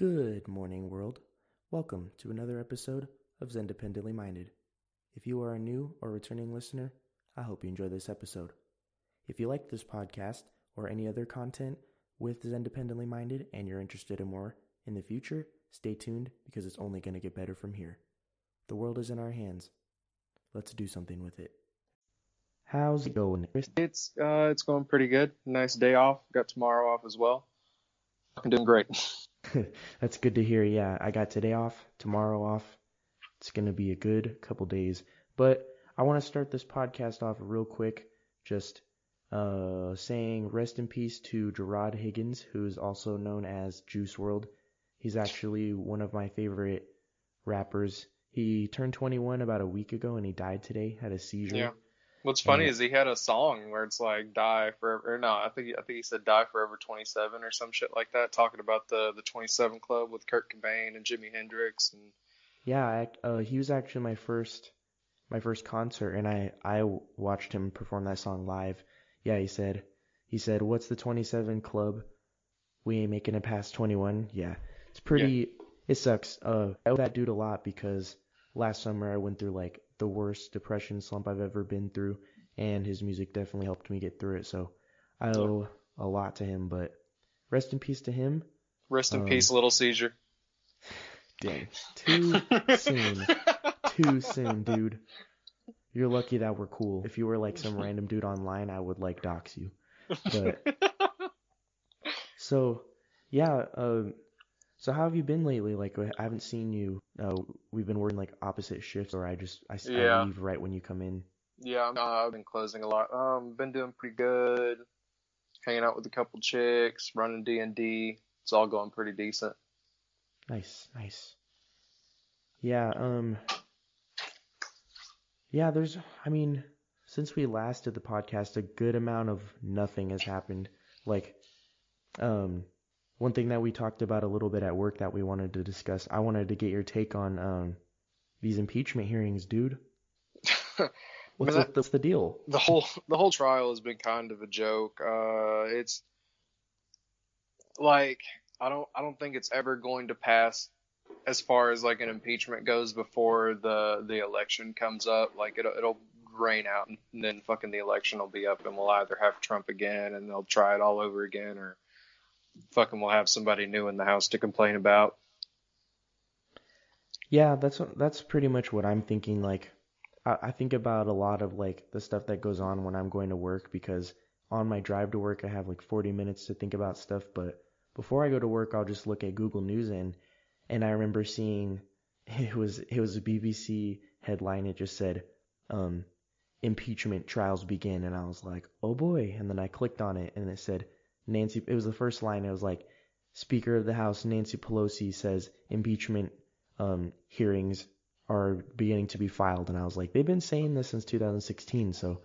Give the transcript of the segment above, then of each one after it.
Good morning, world. Welcome to another episode of Zendependently Minded. If you are a new or returning listener, I hope you enjoy this episode. If you like this podcast or any other content with Zendependently Minded and you're interested in more in the future, stay tuned because it's only going to get better from here. The world is in our hands. Let's do something with it. How's it going? It's uh, it's going pretty good. Nice day off. Got tomorrow off as well. I'm doing great. That's good to hear. Yeah, I got today off, tomorrow off. It's going to be a good couple days. But I want to start this podcast off real quick, just uh, saying rest in peace to Gerard Higgins, who's also known as Juice WRLD. He's actually one of my favorite rappers. He turned 21 about a week ago and he died today, had a seizure. Yeah. What's funny And- is he had a song where it's like "Die Forever." Or no, I think I think he said "Die Forever 27" or some shit like that, talking about the the 27 Club with Kurt Cobain and Jimi Hendrix and Yeah, I, uh, he was actually my first my first concert, and I I watched him perform that song live. Yeah, he said he said, "What's the 27 club? We ain't making it past 21." Yeah, it's pretty. It sucks. Uh, I owe that dude a lot because last summer I went through like the worst depression slump I've ever been through, and his music definitely helped me get through it. So I owe a lot to him. But rest in peace to him. rest in Um, peace, Little Caesar. Dang, too soon. too soon, dude. You're lucky that we're cool. If you were like some random dude online, I would like dox you. But so, yeah. Um, so how have you been lately? Like, I haven't seen you. Uh, we've been working like opposite shifts, or I just I, I Yeah. leave right when you come in. Yeah, uh, I've been closing a lot. Um, been doing pretty good. Hanging out with a couple chicks, running D and D. It's all going pretty decent. Nice, nice. Yeah. Um. Yeah. There's. I mean, since we last did the podcast, a good amount of nothing has happened. Like, um, one thing that we talked about a little bit at work that we wanted to discuss. I wanted to get your take on um these impeachment hearings, dude. What's that- the, what's the deal? the whole the whole trial has been kind of a joke. Uh, it's like I don't I don't think it's ever going to pass as far as like an impeachment goes before the the election comes up. Like it'll it'll rain out and then fucking the election will be up and we'll either have Trump again and they'll try it all over again or fucking we'll have somebody new in the house to complain about. Yeah, that's that's pretty much what I'm thinking. Like, I, I think about a lot of like the stuff that goes on when I'm going to work because on my drive to work I have like 40 minutes to think about stuff. But before I go to work, I'll just look at Google News and and I remember seeing it was it was a BBC headline. It just said, um, impeachment trials begin, and I was like, oh boy. And then I clicked on it and it said Nancy. It was the first line. It was like, Speaker of the House Nancy Pelosi says impeachment um, hearings are beginning to be filed, and I was like, they've been saying this since 2016, so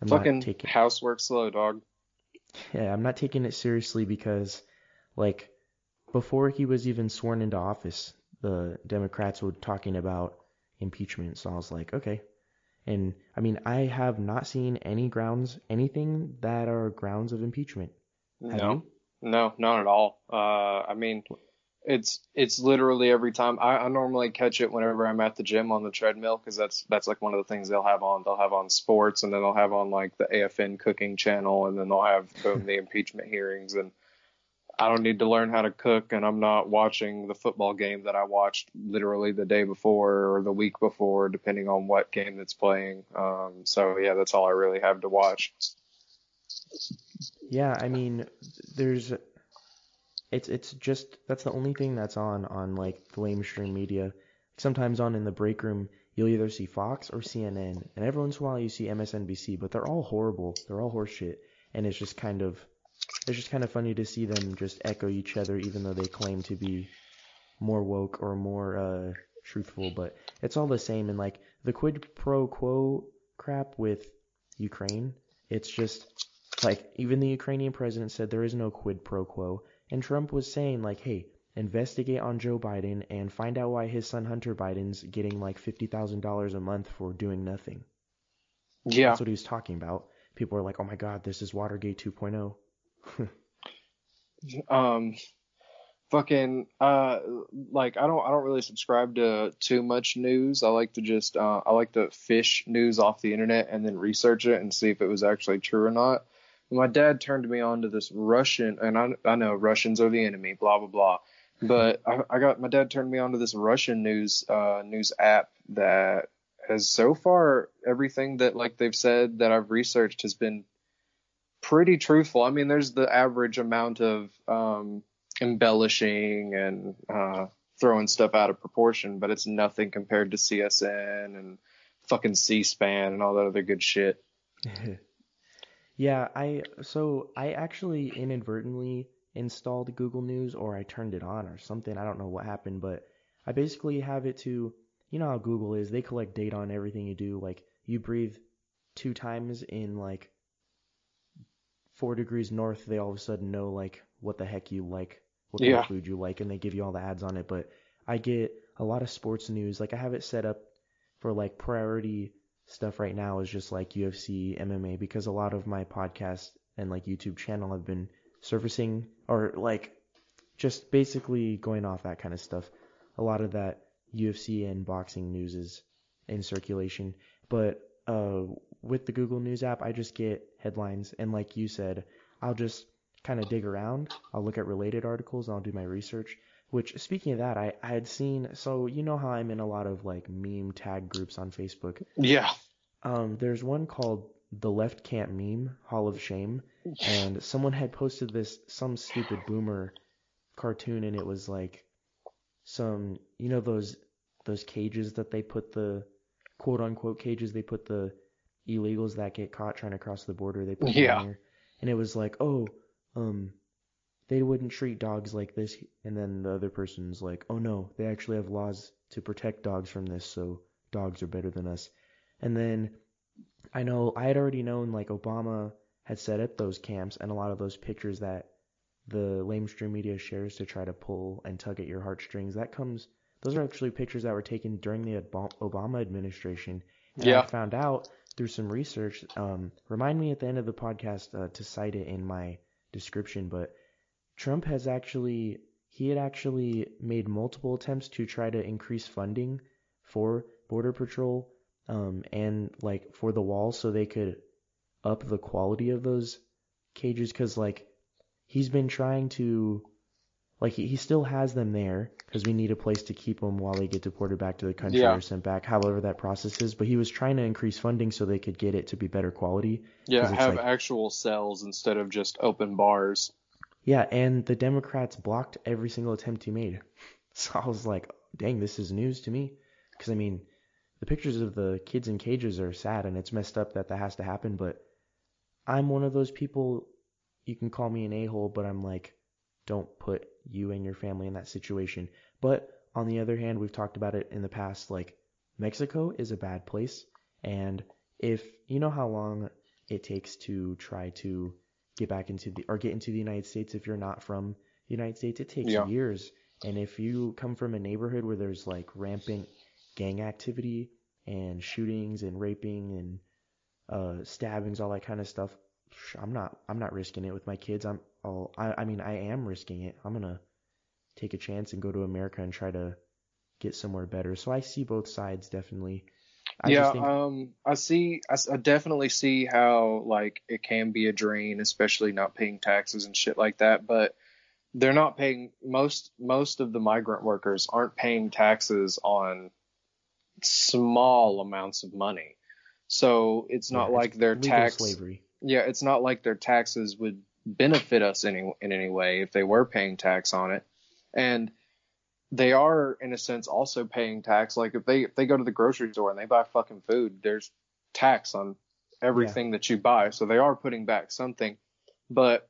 I'm fucking taking, house work slow, dog. yeah, I'm not taking it seriously because, like, before he was even sworn into office, the Democrats were talking about impeachment, so I was like, okay. And I mean, I have not seen any grounds, anything that are grounds of impeachment. Have no. you? No, not at all. Uh, I mean, it's it's literally every time. I, I normally catch it whenever I'm at the gym on the treadmill because that's that's like one of the things they'll have on. They'll have on sports, and then they'll have on like the AFN cooking channel, and then they'll have boom the impeachment hearings. And I don't need to learn how to cook, and I'm not watching the football game that I watched literally the day before or the week before, depending on what game that's playing. Um, so yeah, that's all I really have to watch. Yeah, I mean, there's it's it's just that's the only thing that's on on like the mainstream media. Sometimes on in the break room, you'll either see Fox or CNN, and every once in a while you see MSNBC, but they're all horrible. They're all horseshit, and it's just kind of it's just kind of funny to see them just echo each other, even though they claim to be more woke or more uh, truthful. But it's all the same, and like the quid pro quo crap with Ukraine, it's just like even the Ukrainian president said there is no quid pro quo, and Trump was saying like, hey, investigate on Joe Biden and find out why his son Hunter Biden's getting like fifty thousand dollars a month for doing nothing. Yeah. That's what he was talking about. People are like, oh my god, this is Watergate 2.0. um, fucking uh, like I don't I don't really subscribe to too much news. I like to just uh, I like to fish news off the internet and then research it and see if it was actually true or not. My dad turned me on to this Russian, and I I know Russians are the enemy, blah blah blah. But I, I got my dad turned me on to this Russian news uh, news app that has so far everything that like they've said that I've researched has been pretty truthful. I mean, there's the average amount of um, embellishing and uh, throwing stuff out of proportion, but it's nothing compared to CSN and fucking C-SPAN and all that other good shit. yeah, I so I actually inadvertently installed Google News or I turned it on or something. I don't know what happened, but I basically have it to you know how Google is. They collect data on everything you do. Like you breathe two times in like four degrees north, they all of a sudden know like what the heck you like, what kind Yeah. of food you like, and they give you all the ads on it. But I get a lot of sports news. Like I have it set up for like priority stuff right now is just like UFC, MMA because a lot of my podcast and like YouTube channel have been surfacing or like just basically going off that kind of stuff. A lot of that UFC and boxing news is in circulation. But uh, with the Google News app, I just get headlines, and like you said, I'll just kind of dig around. I'll look at related articles, I'll do my research. Which, speaking of that, I, I had seen. So you know how I'm in a lot of like meme tag groups on Facebook. Yeah. Um, there's one called the Left Can't Meme Hall of Shame, and someone had posted this some stupid boomer cartoon, and it was like some you know those those cages that they put the quote unquote cages they put the illegals that get caught trying to cross the border they put them Yeah. in there. and it was like oh um they wouldn't treat dogs like this and then the other person's like oh no they actually have laws to protect dogs from this so dogs are better than us and then I know I had already known like Obama had set up those camps and a lot of those pictures that the lamestream media shares to try to pull and tug at your heartstrings. That comes those are actually pictures that were taken during the Obama administration. And Yeah. I found out through some research. Um, remind me at the end of the podcast uh, to cite it in my description. But Trump has actually he had actually made multiple attempts to try to increase funding for Border Patrol um, and like for the wall so they could up the quality of those cages because like he's been trying to like he, he still has them there because we need a place to keep them while they get deported back to the country Yeah. or sent back however that process is but he was trying to increase funding so they could get it to be better quality Yeah, have like- actual cells instead of just open bars. yeah and the democrats blocked every single attempt he made so i was like dang this is news to me because i mean the pictures of the kids in cages are sad and it's messed up that that has to happen but i'm one of those people you can call me an a-hole but i'm like don't put you and your family in that situation but on the other hand we've talked about it in the past like mexico is a bad place and if you know how long it takes to try to get back into the or get into the united states if you're not from the united states it takes Yeah. years and if you come from a neighborhood where there's like rampant gang activity and shootings and raping and uh, stabbings, all that kind of stuff. I'm not. I'm not risking it with my kids. I'm. I'll, I. I mean, I am risking it. I'm gonna take a chance and go to America and try to get somewhere better. So I see both sides definitely. I yeah, think, um, I see. I definitely see how like it can be a drain, especially not paying taxes and shit like that. But they're not paying most most of the migrant workers aren't paying taxes on small amounts of money. So it's yeah, not it's like their tax. slavery. Yeah, it's not like their taxes would benefit us any in any way if they were paying tax on it. And they are in a sense also paying tax. Like if they if they go to the grocery store and they buy fucking food, there's tax on everything that you buy. So they are putting back something. But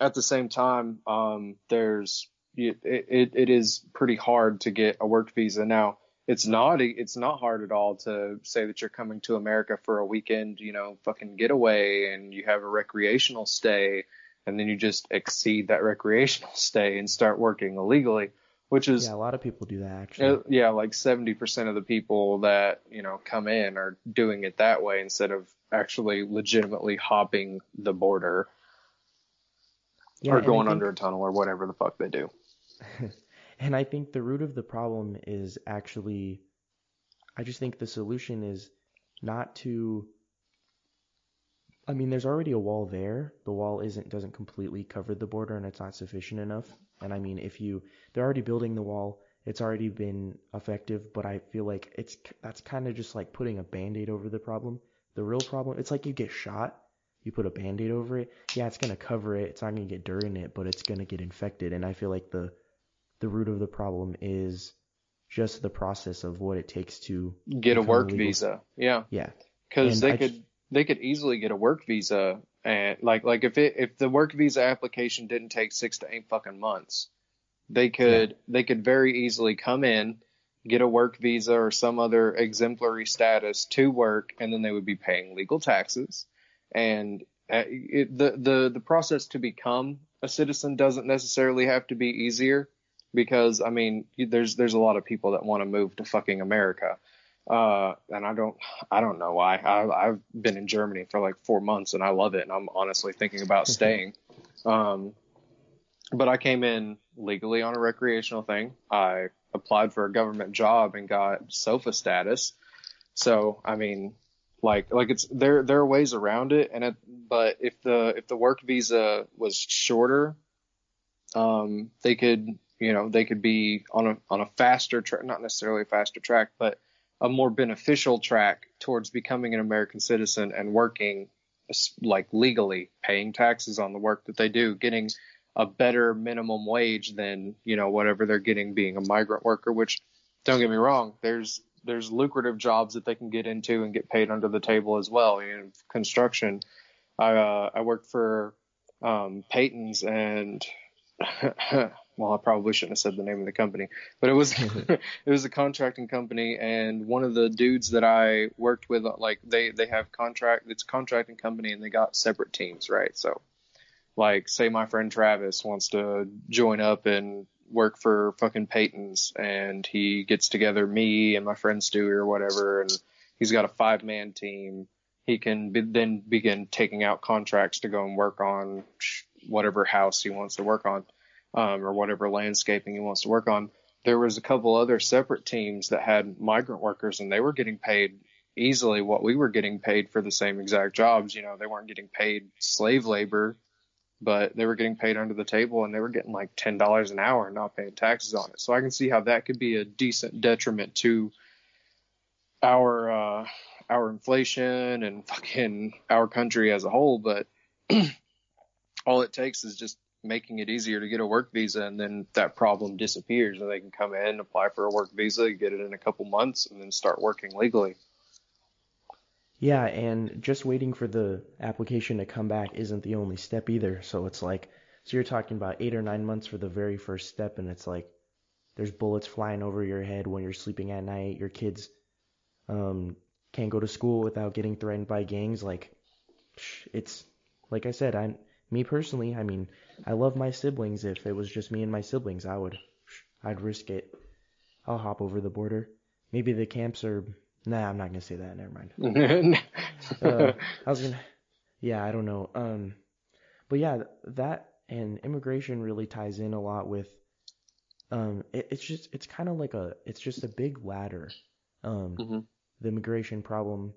at the same time, um, there's it, it it is pretty hard to get a work visa now. It's not it's not hard at all to say that you're coming to America for a weekend, you know, fucking getaway, and you have a recreational stay, and then you just exceed that recreational stay and start working illegally, which is Yeah, a lot of people do that actually. uh, yeah, like 70% of the people that, you know, come in are doing it that way instead of actually legitimately hopping the border. yeah, or going think, under a tunnel or whatever the fuck they do. and I think the root of the problem is actually, I just think the solution is not to. I mean, there's already a wall there. The wall isn't doesn't completely cover the border, and it's not sufficient enough. And I mean, if you they're already building the wall, it's already been effective. But I feel like it's that's kind of just like putting a band-aid over the problem. The real problem, it's like you get shot you put a band-aid over it, yeah, it's gonna cover it. It's not gonna get dirt in it, but it's gonna get infected. And I feel like the the root of the problem is just the process of what it takes to get a work illegal. visa. Yeah. Yeah. Because they I could they could easily get a work visa and like like if it if the work visa application didn't take six to eight fucking months, they could yeah. they could very easily come in, get a work visa or some other exemplary status to work, and then they would be paying legal taxes and uh, it, the the the process to become a citizen doesn't necessarily have to be easier because I mean there's there's a lot of people that want to move to fucking America. Uh, and I don't, I don't know why. I, I've been in Germany for like four months and I love it, and I'm honestly thinking about staying. Um, but I came in legally on a recreational thing. I applied for a government job and got SOFA status. So, I mean, like like it's there there are ways around it and it but if the if the work visa was shorter um they could you know they could be on a on a faster track not necessarily a faster track but a more beneficial track towards becoming an American citizen and working like legally paying taxes on the work that they do getting a better minimum wage than you know whatever they're getting being a migrant worker which don't get me wrong there's there's lucrative jobs that they can get into and get paid under the table as well. You know, construction. I uh, I worked for um, Peyton's and well, I probably shouldn't have said the name of the company, but it was it was a contracting company, and one of the dudes that I worked with, like they they have contract, it's a contracting company, and they got separate teams, right? So, like, say my friend Travis wants to join up and work for fucking Peyton's and he gets together me and my friend Stewie or whatever and he's got a five man team. He can be, then begin taking out contracts to go and work on whatever house he wants to work on, um, or whatever landscaping he wants to work on. There was a couple other separate teams that had migrant workers and they were getting paid easily what we were getting paid for the same exact jobs. You know, they weren't getting paid slave labor but they were getting paid under the table and they were getting like ten dollars an hour and not paying taxes on it. So I can see how that could be a decent detriment to our uh, our inflation and fucking our country as a whole. But all it takes is just making it easier to get a work visa and then that problem disappears and they can come in apply for a work visa get it in a couple months and then start working legally yeah, and just waiting for the application to come back isn't the only step either. So it's like, so you're talking about eight or nine months for the very first step, and it's like, there's bullets flying over your head when you're sleeping at night. Your kids um, can't go to school without getting threatened by gangs. Like, it's like I said, I, me personally, I mean, I love my siblings. If it was just me and my siblings, I would, I'd risk it. I'll hop over the border. Maybe the camps are Nah, I'm not gonna say that. Never mind. uh, I was gonna. Yeah, I don't know. Um, but yeah, that and immigration really ties in a lot with. Um, it, it's just it's kind of like a it's just a big ladder. Um, mm-hmm. the immigration problem,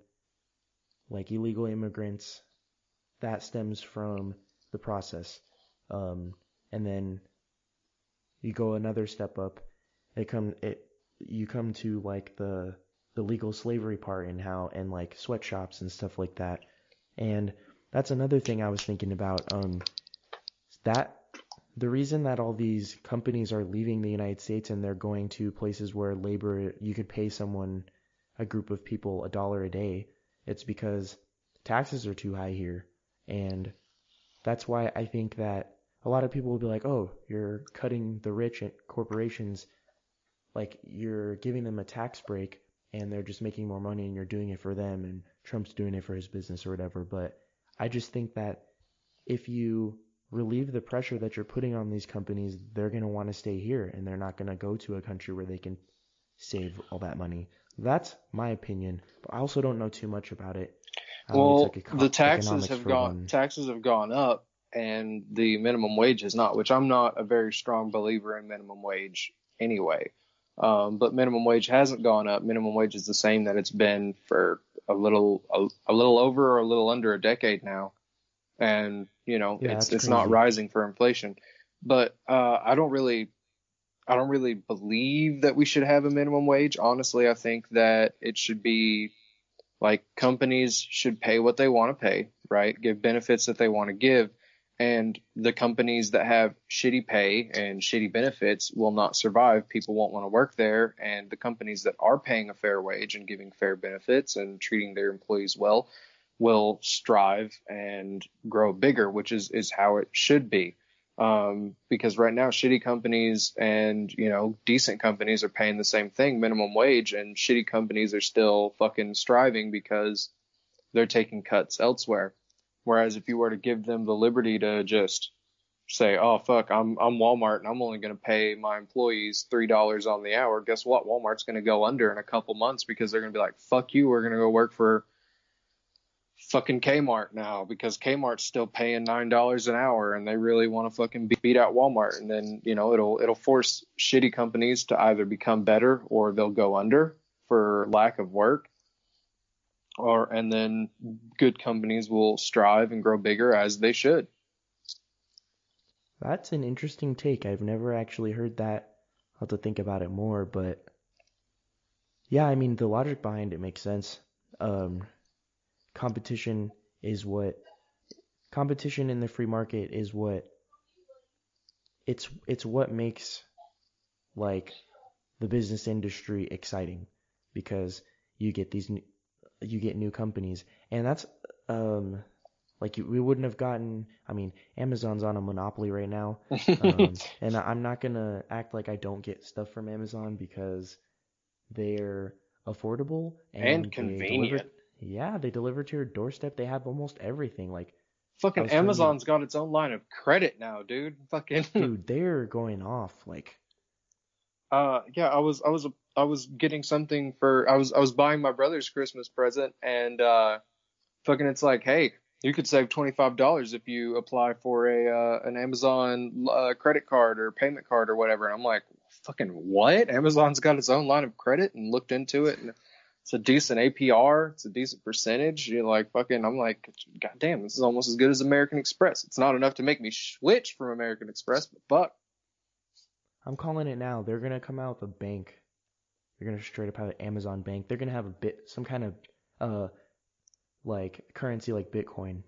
like illegal immigrants, that stems from the process. Um, and then you go another step up. It come it you come to like the the legal slavery part and how and like sweatshops and stuff like that. And that's another thing I was thinking about. Um, that the reason that all these companies are leaving the United States and they're going to places where labor you could pay someone a group of people a dollar a day, it's because taxes are too high here. And that's why I think that a lot of people will be like, "Oh, you're cutting the rich corporations like you're giving them a tax break and they're just making more money and you're doing it for them and Trump's doing it for his business or whatever. But I just think that if you relieve the pressure that you're putting on these companies, they're going to want to stay here and they're not going to go to a country where they can save all that money. That's my opinion, but I also don't know too much about it. Well, the taxes have gone one. taxes have gone up and the minimum wage has not, which I'm not a very strong believer in minimum wage anyway. Um, but minimum wage hasn't gone up. Minimum wage is the same that it's been for a little a, a little over or a little under a decade now, and you know Yeah, it's it's not rising for inflation. But uh, I don't really I don't really believe that we should have a minimum wage. Honestly, I think that it should be like companies should pay what they want to pay, right? Give benefits that they want to give. And the companies that have shitty pay and shitty benefits will not survive. People won't want to work there. And the companies that are paying a fair wage and giving fair benefits and treating their employees well will strive and grow bigger, which is, is how it should be. Um, because right now shitty companies and, you know, decent companies are paying the same thing, minimum wage, and shitty companies are still fucking striving because they're taking cuts elsewhere. Whereas if you were to give them the liberty to just say, "Oh fuck, I'm I'm Walmart and I'm only going to pay my employees three dollars on the hour," guess what? Walmart's going to go under in a couple months because they're going to be like, "Fuck you, we're going to go work for fucking Kmart now because Kmart's still paying nine dollars an hour and they really want to fucking beat out Walmart." And then you know it'll it'll force shitty companies to either become better or they'll go under for lack of work or and then good companies will strive and grow bigger as they should. That's an interesting take. I've never actually heard that. I'll have to think about it more, but yeah, I mean the logic behind it makes sense. Um, competition is what competition in the free market is what it's it's what makes like the business industry exciting because you get these new, you get new companies and that's um like you, we wouldn't have gotten I mean Amazon's on a monopoly right now um, and I- I'm not gonna act like I don't get stuff from Amazon because they're affordable and, And convenient. Yeah, they deliver to your doorstep. They have almost everything. Like, Fucking was telling you- Amazon's got its own line of credit now, dude. Fucking dude, they're going off. Like, uh yeah, I was I was I was getting something for I was I was buying my brother's Christmas present and uh fucking it's like, hey, you could save twenty five dollars if you apply for a uh, an Amazon uh, credit card or payment card or whatever. And I'm like, fucking what? Amazon's got its own line of credit and looked into it and it's a decent APR, it's a decent percentage. You're like fucking I'm like, god damn, this is almost as good as American Express. It's not enough to make me switch from American Express, but fuck. I'm calling it now. They're gonna come out with a bank. They're gonna straight up have an Amazon bank. They're gonna have a bit, some kind of, uh, like currency like Bitcoin.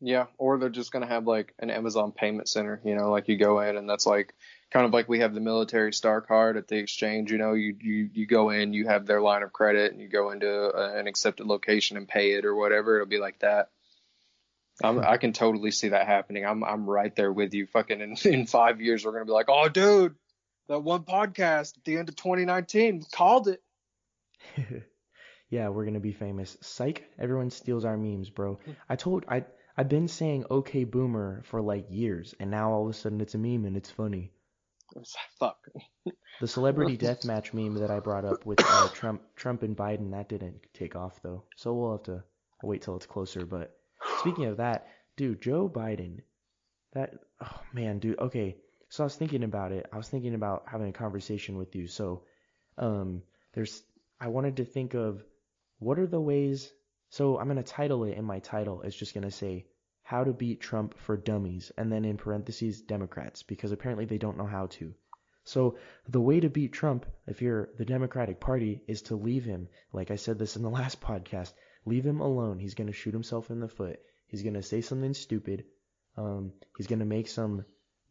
Yeah, or they're just gonna have like an Amazon payment center, you know, like you go in and that's like kind of like we have the military star card at the exchange, you know, you you you go in, you have their line of credit and you go into a, an accepted location and pay it or whatever, it'll be like that. I'm, hmm. I can totally see that happening. I'm I'm right there with you. Fucking in, in five years, we're gonna be like, oh, dude, that one podcast at the end of 2019 called it. yeah, we're gonna be famous. Psych, everyone steals our memes, bro. Hmm. I told I I've been saying okay boomer for like years, and now all of a sudden it's a meme and it's funny. Fuck. The celebrity deathmatch meme that I brought up with uh, Trump Trump and Biden that didn't take off though, so we'll have to wait till it's closer. But speaking of that, dude, Joe Biden, that oh man, dude. Okay, so I was thinking about it. I was thinking about having a conversation with you. So, um, there's I wanted to think of what are the ways. So I'm gonna title it in my title. It's just gonna say how to beat Trump for dummies, and then in parentheses Democrats because apparently they don't know how to. So the way to beat Trump, if you're the Democratic Party, is to leave him. Like I said this in the last podcast, leave him alone. He's gonna shoot himself in the foot. He's gonna say something stupid. Um, he's gonna make some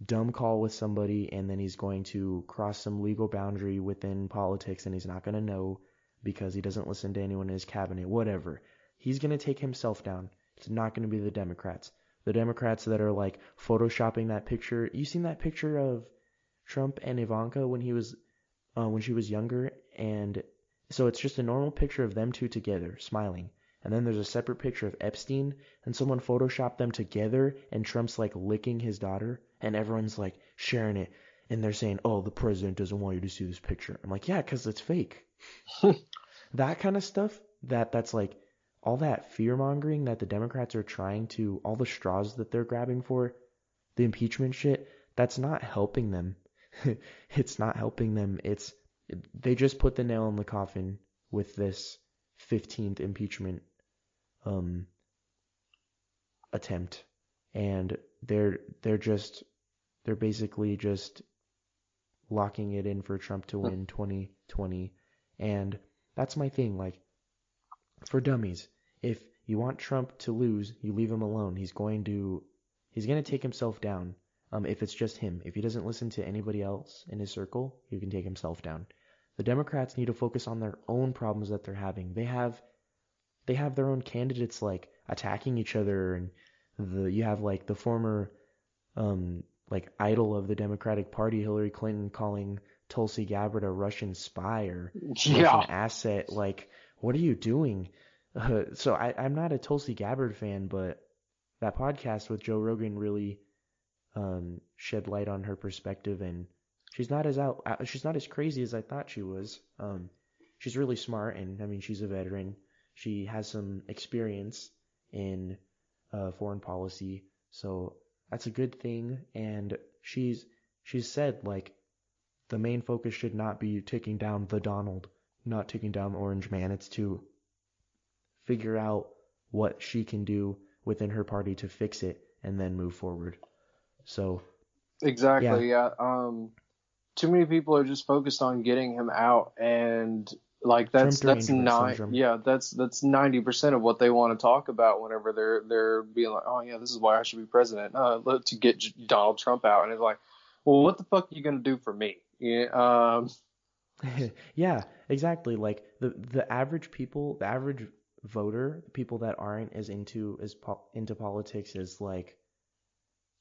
dumb call with somebody, and then he's going to cross some legal boundary within politics, and he's not gonna know because he doesn't listen to anyone in his cabinet. Whatever. He's gonna take himself down. It's not gonna be the Democrats. The Democrats that are like photoshopping that picture. You seen that picture of Trump and Ivanka when he was uh, when she was younger, and so it's just a normal picture of them two together smiling, and then there's a separate picture of Epstein, and someone photoshopped them together, and Trump's like licking his daughter, and everyone's like sharing it, and they're saying, "Oh, the president doesn't want you to see this picture." I'm like, "Yeah, 'cause it's fake." that kind of stuff. That that's like all that fear mongering that the Democrats are trying to, all the straws that they're grabbing for, the impeachment shit, that's not helping them. it's not helping them. It's they just put the nail in the coffin with this 15th impeachment um attempt and they're they're just they're basically just locking it in for Trump to win 2020 and that's my thing like for dummies if you want Trump to lose you leave him alone he's going to he's going to take himself down um if it's just him if he doesn't listen to anybody else in his circle he can take himself down the democrats need to focus on their own problems that they're having they have they have their own candidates like attacking each other and the you have like the former um like idol of the Democratic Party, Hillary Clinton, calling Tulsi Gabbard a Russian spy or Yeah. Russian asset. Like, what are you doing? Uh, so I, I'm not a Tulsi Gabbard fan, but that podcast with Joe Rogan really um, shed light on her perspective, and she's not as out. uh, She's not as crazy as I thought she was. Um, she's really smart, and I mean, she's a veteran. She has some experience in uh, foreign policy, so that's a good thing. And she's she's said like the main focus should not be taking down the Donald, not taking down the Orange Man. It's to figure out what she can do within her party to fix it and then move forward. So Exactly. Yeah. Um, too many people are just focused on getting him out, and like that's that's nine. Yeah, that's that's ninety percent of what they want to talk about whenever they're they're being like, oh yeah, this is why I should be president. Uh, to get J- Donald Trump out, and it's like, well, what the fuck are you gonna do for me? Yeah. Um. yeah, exactly. Like the the average people, the average voter, people that aren't as into as po- into politics as like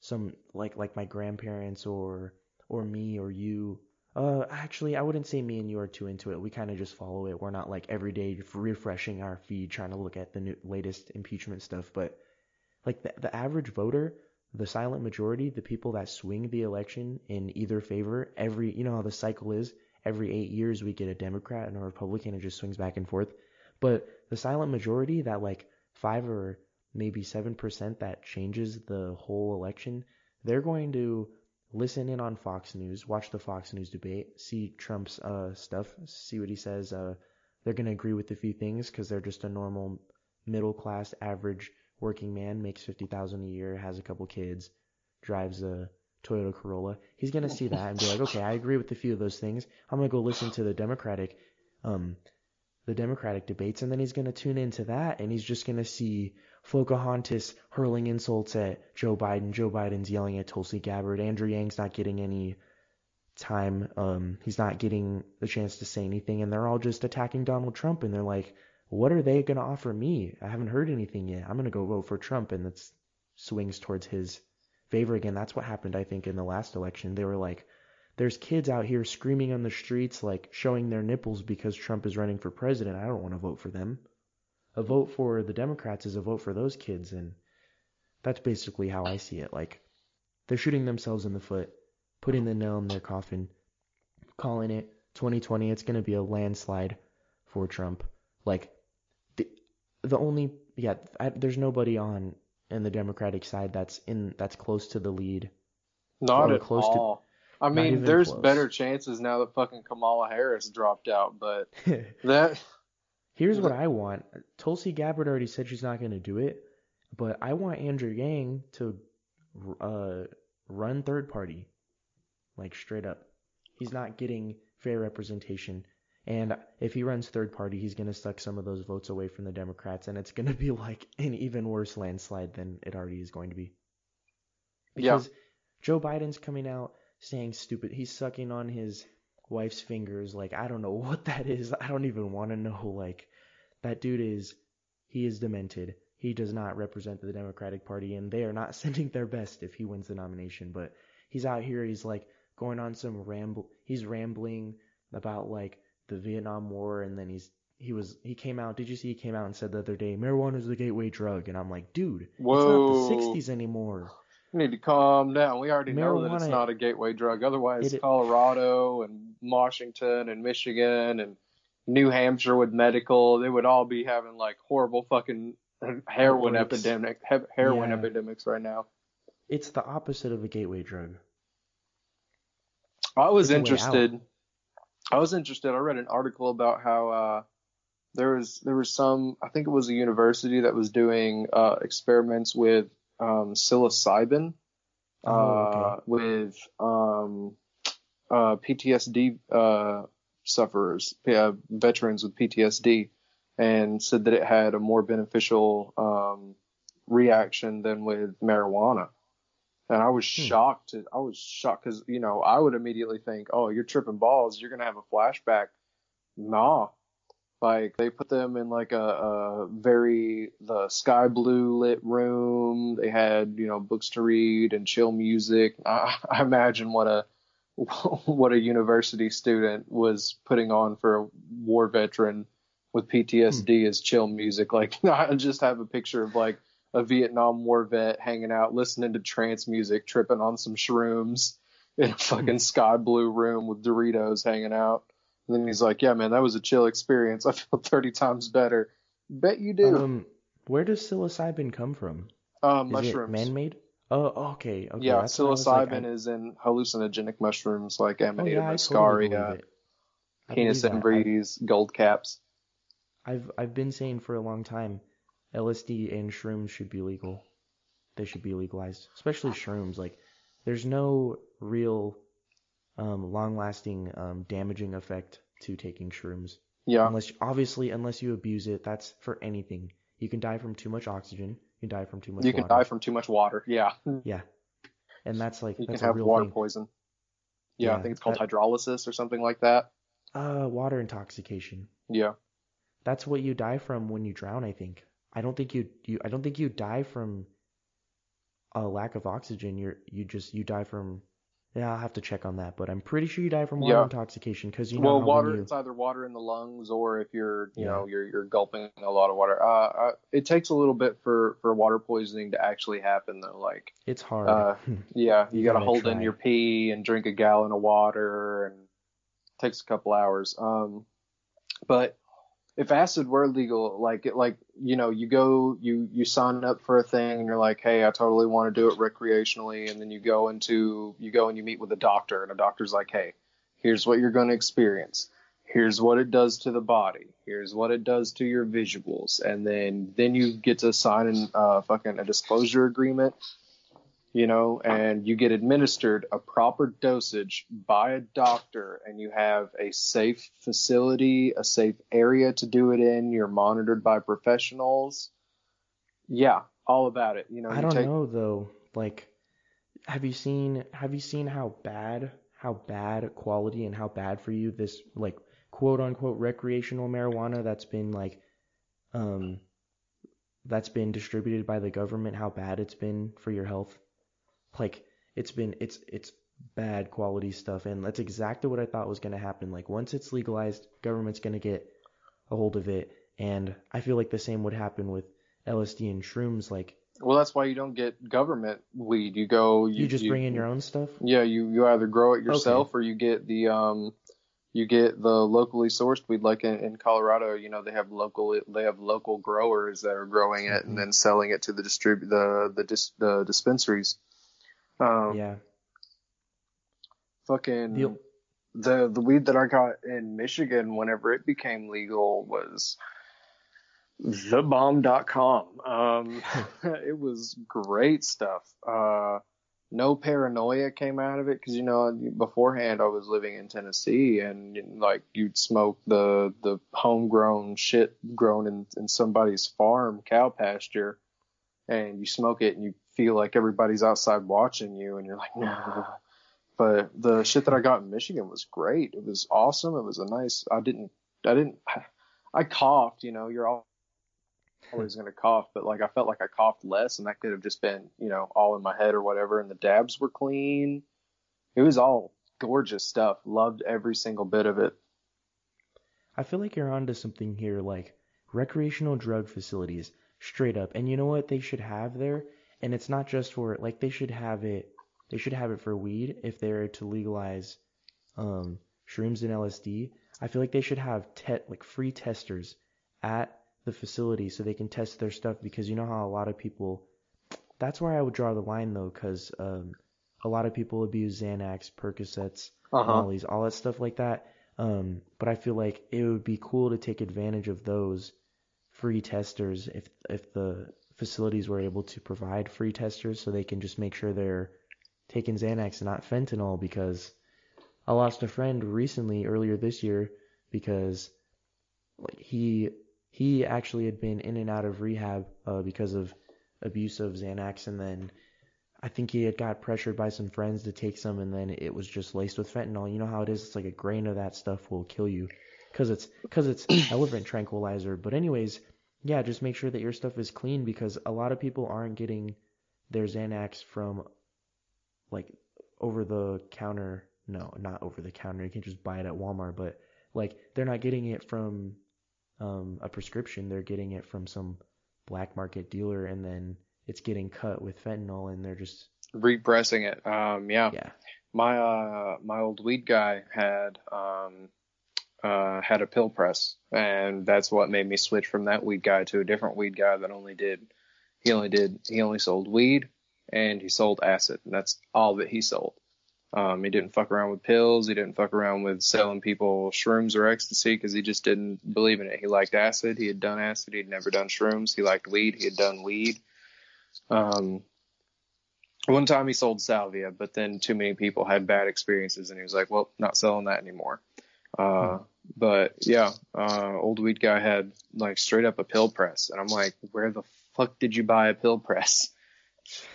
some like like my grandparents or or me or you. Uh, actually, I wouldn't say me and you are too into it. We kind of just follow it. We're not like every day refreshing our feed trying to look at the new, latest impeachment stuff. But like the the average voter, the silent majority, the people that swing the election in either favor, every you know how the cycle is. Every eight years we get a Democrat and a Republican. It just swings back and forth. But the silent majority, that like five or maybe seven percent that changes the whole election, they're going to listen in on Fox News, watch the Fox News debate, see Trump's uh, stuff, see what he says. Uh, they're going to agree with a few things because they're just a normal middle class average working man, makes fifty thousand a year, has a couple kids, drives a Toyota Corolla. He's going to see that and be like, okay, I agree with a few of those things. I'm going to go listen to the Democratic, um, the Democratic debates, and then he's going to tune into that, and he's just going to see Pocahontas hurling insults at Joe Biden. Joe Biden's yelling at Tulsi Gabbard. Andrew Yang's not getting any time. Um, he's not getting the chance to say anything, and they're all just attacking Donald Trump. And they're like, "What are they gonna offer me? I haven't heard anything yet. I'm gonna go vote for Trump." And that swings towards his favor again. That's what happened, I think, in the last election. They were like, "There's kids out here screaming on the streets, like showing their nipples because Trump is running for president. I don't want to vote for them." a vote for the Democrats is a vote for those kids, and that's basically how I see it. Like they're shooting themselves in the foot, putting the nail in their coffin, calling it 2020. It's going to be a landslide for Trump. Like the the only yeah, I, there's nobody on in the Democratic side that's in that's close to the lead. Not at close to- all. I mean, there's close. better chances now that fucking Kamala Harris dropped out, but that Here's what I want. Tulsi Gabbard already said she's not going to do it, but I want Andrew Yang to uh, run third party, like straight up. He's not getting fair representation, and if he runs third party, he's going to suck some of those votes away from the Democrats, and it's going to be like an even worse landslide than it already is going to be. Yeah. Because Joe Biden's coming out saying stupid. He's sucking on his wife's fingers. Like I don't know what that is. I don't even want to know. Like that dude is, he is demented. He does not represent the Democratic Party, and they are not sending their best if he wins the nomination. But he's out here. He's like going on some ramble. He's rambling about like the Vietnam War, and then he's he was he came out. Did you see he came out and said the other day marijuana is the gateway drug? And I'm like, dude, Whoa. it's not the 60s anymore. We need to calm down. We already know that it's not a gateway drug. Otherwise, Colorado and Washington and Michigan and New Hampshire with medical, they would all be having like horrible fucking heroin Outbreaks. epidemic, heroin Yeah. epidemics right now. it's the opposite of a gateway drug. I was It's interested. I was interested. I read an article about how uh, there was there was some. I think it was a university that was doing uh, experiments with um, psilocybin, Oh, uh, okay. with um, uh, PTSD uh, sufferers, uh, veterans with PTSD, and said that it had a more beneficial um, reaction than with marijuana. And I was Hmm. shocked. I was shocked because you know I would immediately think, oh, you're tripping balls. You're gonna have a flashback. Nah, like they put them in like a, a very the sky blue lit room. They had you know books to read and chill music. I, I imagine what a what a university student was putting on for a war veteran with PTSD hmm. is chill music. Like I just have a picture of like a Vietnam War vet hanging out, listening to trance music, tripping on some shrooms in a hmm. fucking sky blue room with Doritos hanging out. And then he's like, "Yeah, man, that was a chill experience. I feel 30 times better." Bet you do. Um, where does psilocybin come from? Is mushrooms. man-made? Oh, okay, okay. yeah, that's was like, psilocybin is in hallucinogenic mushrooms like Oh Amanita yeah, totally believe muscaria. I Canis believe gold caps. I've I've been saying for a long time, LSD and shrooms should be legal. They should be legalized, especially shrooms. Like, there's no real, um, long-lasting, um, damaging effect to taking shrooms. Yeah, Unless, obviously, unless you abuse it, that's for anything. You can die from too much oxygen. You can die from too much you can water. die from too much water. Yeah, Yeah, and that's like you can that's a have real water thing. poison. Yeah, I think it's called that- hydrolysis or something like that. Uh, water intoxication. Yeah, That's what you die from when you drown, I think. I don't think you you I don't think you die from a lack of oxygen. You're you just you die from yeah, I'll have to check on that, but I'm pretty sure you die from water Yeah. intoxication because you know well, water. You... It's either water in the lungs or if you're, you Yeah. know, you're you're gulping a lot of water. Uh, uh, it takes a little bit for for water poisoning to actually happen though. Like, it's hard. uh, yeah, you, You gotta gotta hold in your pee and drink a gallon of water, and it takes a couple hours. Um, but if acid were legal, like it, like you know, you go, you you sign up for a thing, and you're like, hey, I totally want to do it recreationally, and then you go into, you go and you meet with a doctor, and a doctor's like, hey, here's what you're going to experience. Here's what it does to the body. Here's what it does to your visuals, and then then you get to sign an uh, fucking a disclosure agreement you know, and you get administered a proper dosage by a doctor, and you have a safe facility, a safe area to do it in. You're monitored by professionals. Yeah, all about it. You know, I you don't take, know though. Like, have you seen have you seen how bad how bad quality and how bad for you this like quote unquote recreational marijuana that's been like um that's been distributed by the government how bad it's been for your health like it's been it's it's bad quality stuff. And that's exactly what I thought was going to happen. Like once it's legalized government's going to get a hold of it. And I feel like the same would happen with LSD and shrooms. Like Well, that's why you don't get government weed. You go, you, you just bring in your own stuff? Yeah, you you either grow it yourself or you get the um you get the locally sourced weed. Like in, in Colorado, you know, they have local they have local growers that are growing it Mhm. and then selling it to the distrib the the dis, the dispensaries. Um yeah fucking The- the the weed that I got in Michigan whenever it became legal was thebomb.com. Um, it was great stuff. Uh, no paranoia came out of it because you know beforehand I was living in Tennessee and like you'd smoke the the homegrown shit grown in in somebody's farm cow pasture, and you smoke it and you feel like everybody's outside watching you and you're like no. But the shit that I got in Michigan was great. It was awesome. It was a nice. I didn't. I didn't. I coughed. You know, you're all always gonna cough, but like I felt like I coughed less, and that could have just been you know all in my head or whatever. And the dabs were clean. It was all gorgeous stuff. Loved every single bit of it. I feel like you're onto something here, like recreational drug facilities, straight up. And you know what they should have there? And it's not just for like they should have it. They should have it for weed if they're to legalize um, shrooms and LSD. I feel like they should have te- like free testers at the facility so they can test their stuff because you know how a lot of people that's where I would draw the line though, because um, a lot of people abuse Xanax, Percocets, Uh huh. Molly's, all that stuff like that. Um, but I feel like it would be cool to take advantage of those free testers if if the facilities were able to provide free testers so they can just make sure they're taking Xanax and not fentanyl because I lost a friend recently earlier this year because like he he actually had been in and out of rehab uh, because of abuse of Xanax and then I think he had got pressured by some friends to take some and then it was just laced with fentanyl. You know how it is? It's like a grain of that stuff will kill you cuz it's cuz it's elephant tranquilizer. But anyways, yeah, just make sure that your stuff is clean because a lot of people aren't getting their Xanax from like over the counter. No, not over the counter. You can't just buy it at Walmart, but like they're not getting it from um, a prescription. They're getting it from some black market dealer, and then it's getting cut with fentanyl, and they're just Repressing it. Um, yeah. yeah. My uh my old weed guy had um uh had a pill press and that's what made me switch from that weed guy to a different weed guy that only did he only did he only sold weed and he sold acid and that's all that he sold. Um he didn't fuck around with pills, he didn't fuck around with selling people shrooms or ecstasy because he just didn't believe in it. He liked acid, he had done acid, he'd never done shrooms, he liked weed, he had done weed. Um one time he sold salvia, but then too many people had bad experiences, and he was like, "Well, not selling that anymore." Uh, but yeah, uh, old weed guy had like straight up a pill press, and I'm like, "Where the fuck did you buy a pill press?"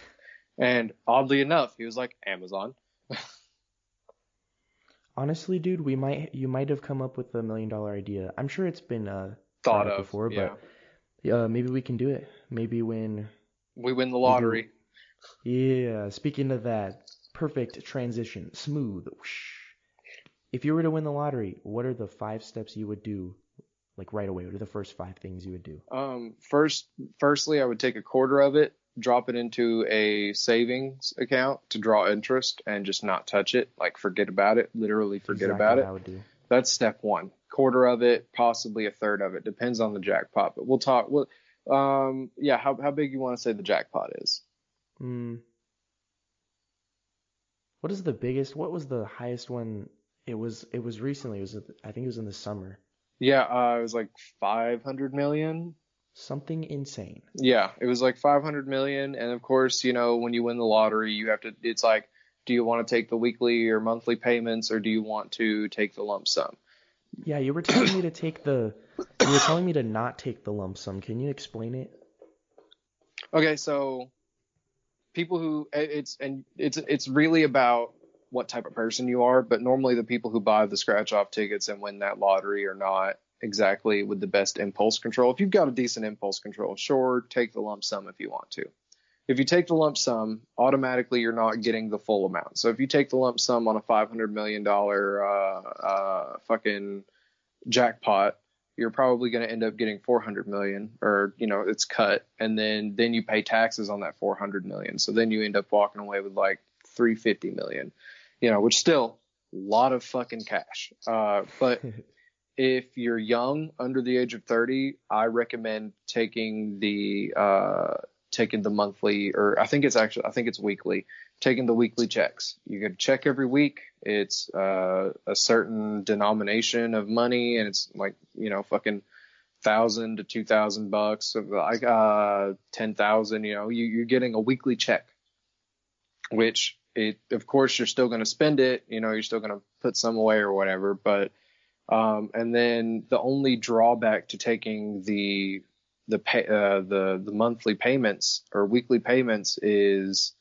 And oddly enough, he was like, "Amazon." Honestly, dude, we might you might have come up with a million dollar idea. I'm sure it's been uh Thought of before, yeah. but uh, maybe we can do it. Maybe when We win the lottery. Yeah, speaking of that, perfect transition, smooth. whoosh. If you were to win the lottery, what are the five steps you would do, like right away? What are the first five things you would do? Um, first, firstly, I would take a quarter of it, drop it into a savings account to draw interest, and just not touch it. Like forget about it. Literally forget Exactly about it. I would do. That's step one. Quarter of it, possibly a third of it, depends on the jackpot. But we'll talk. Well, um, yeah. How how big you want to say the jackpot is? Hmm. What is the biggest? What was the highest one? It was. It was recently. It was. I think it was in the summer. Yeah, uh, it was like 500 million. Something insane. Yeah, it was like 500 million. And of course, you know, when you win the lottery, you have to. It's like, do you want to take the weekly or monthly payments, or do you want to take the lump sum? Yeah, you were telling me to take the. You were telling me to not take the lump sum. Can you explain it? Okay, so people who it's and it's it's really about what type of person you are, but normally the people who buy the scratch off tickets and win that lottery are not exactly with the best impulse control. If you've got a decent impulse control, sure, take the lump sum if you want to. If you take the lump sum, automatically you're not getting the full amount. So if you take the lump sum on a 500 million dollar uh, uh, fucking jackpot, you're probably going to end up getting 400 million or you know it's cut and then then you pay taxes on that 400 million so then you end up walking away with like 350 million you know which still a lot of fucking cash. Uh, but if you're young under the age of 30 i recommend taking the uh, taking the monthly or i think it's actually i think it's weekly taking the weekly checks. You get a check every week. It's uh, a certain denomination of money and it's like you know fucking thousand to two thousand bucks like uh ten thousand you know. You, you're getting a weekly check which it of course you're still going to spend it you know you're still going to put some away or whatever but um and then the only drawback to taking the the pay, uh, the the monthly payments or weekly payments is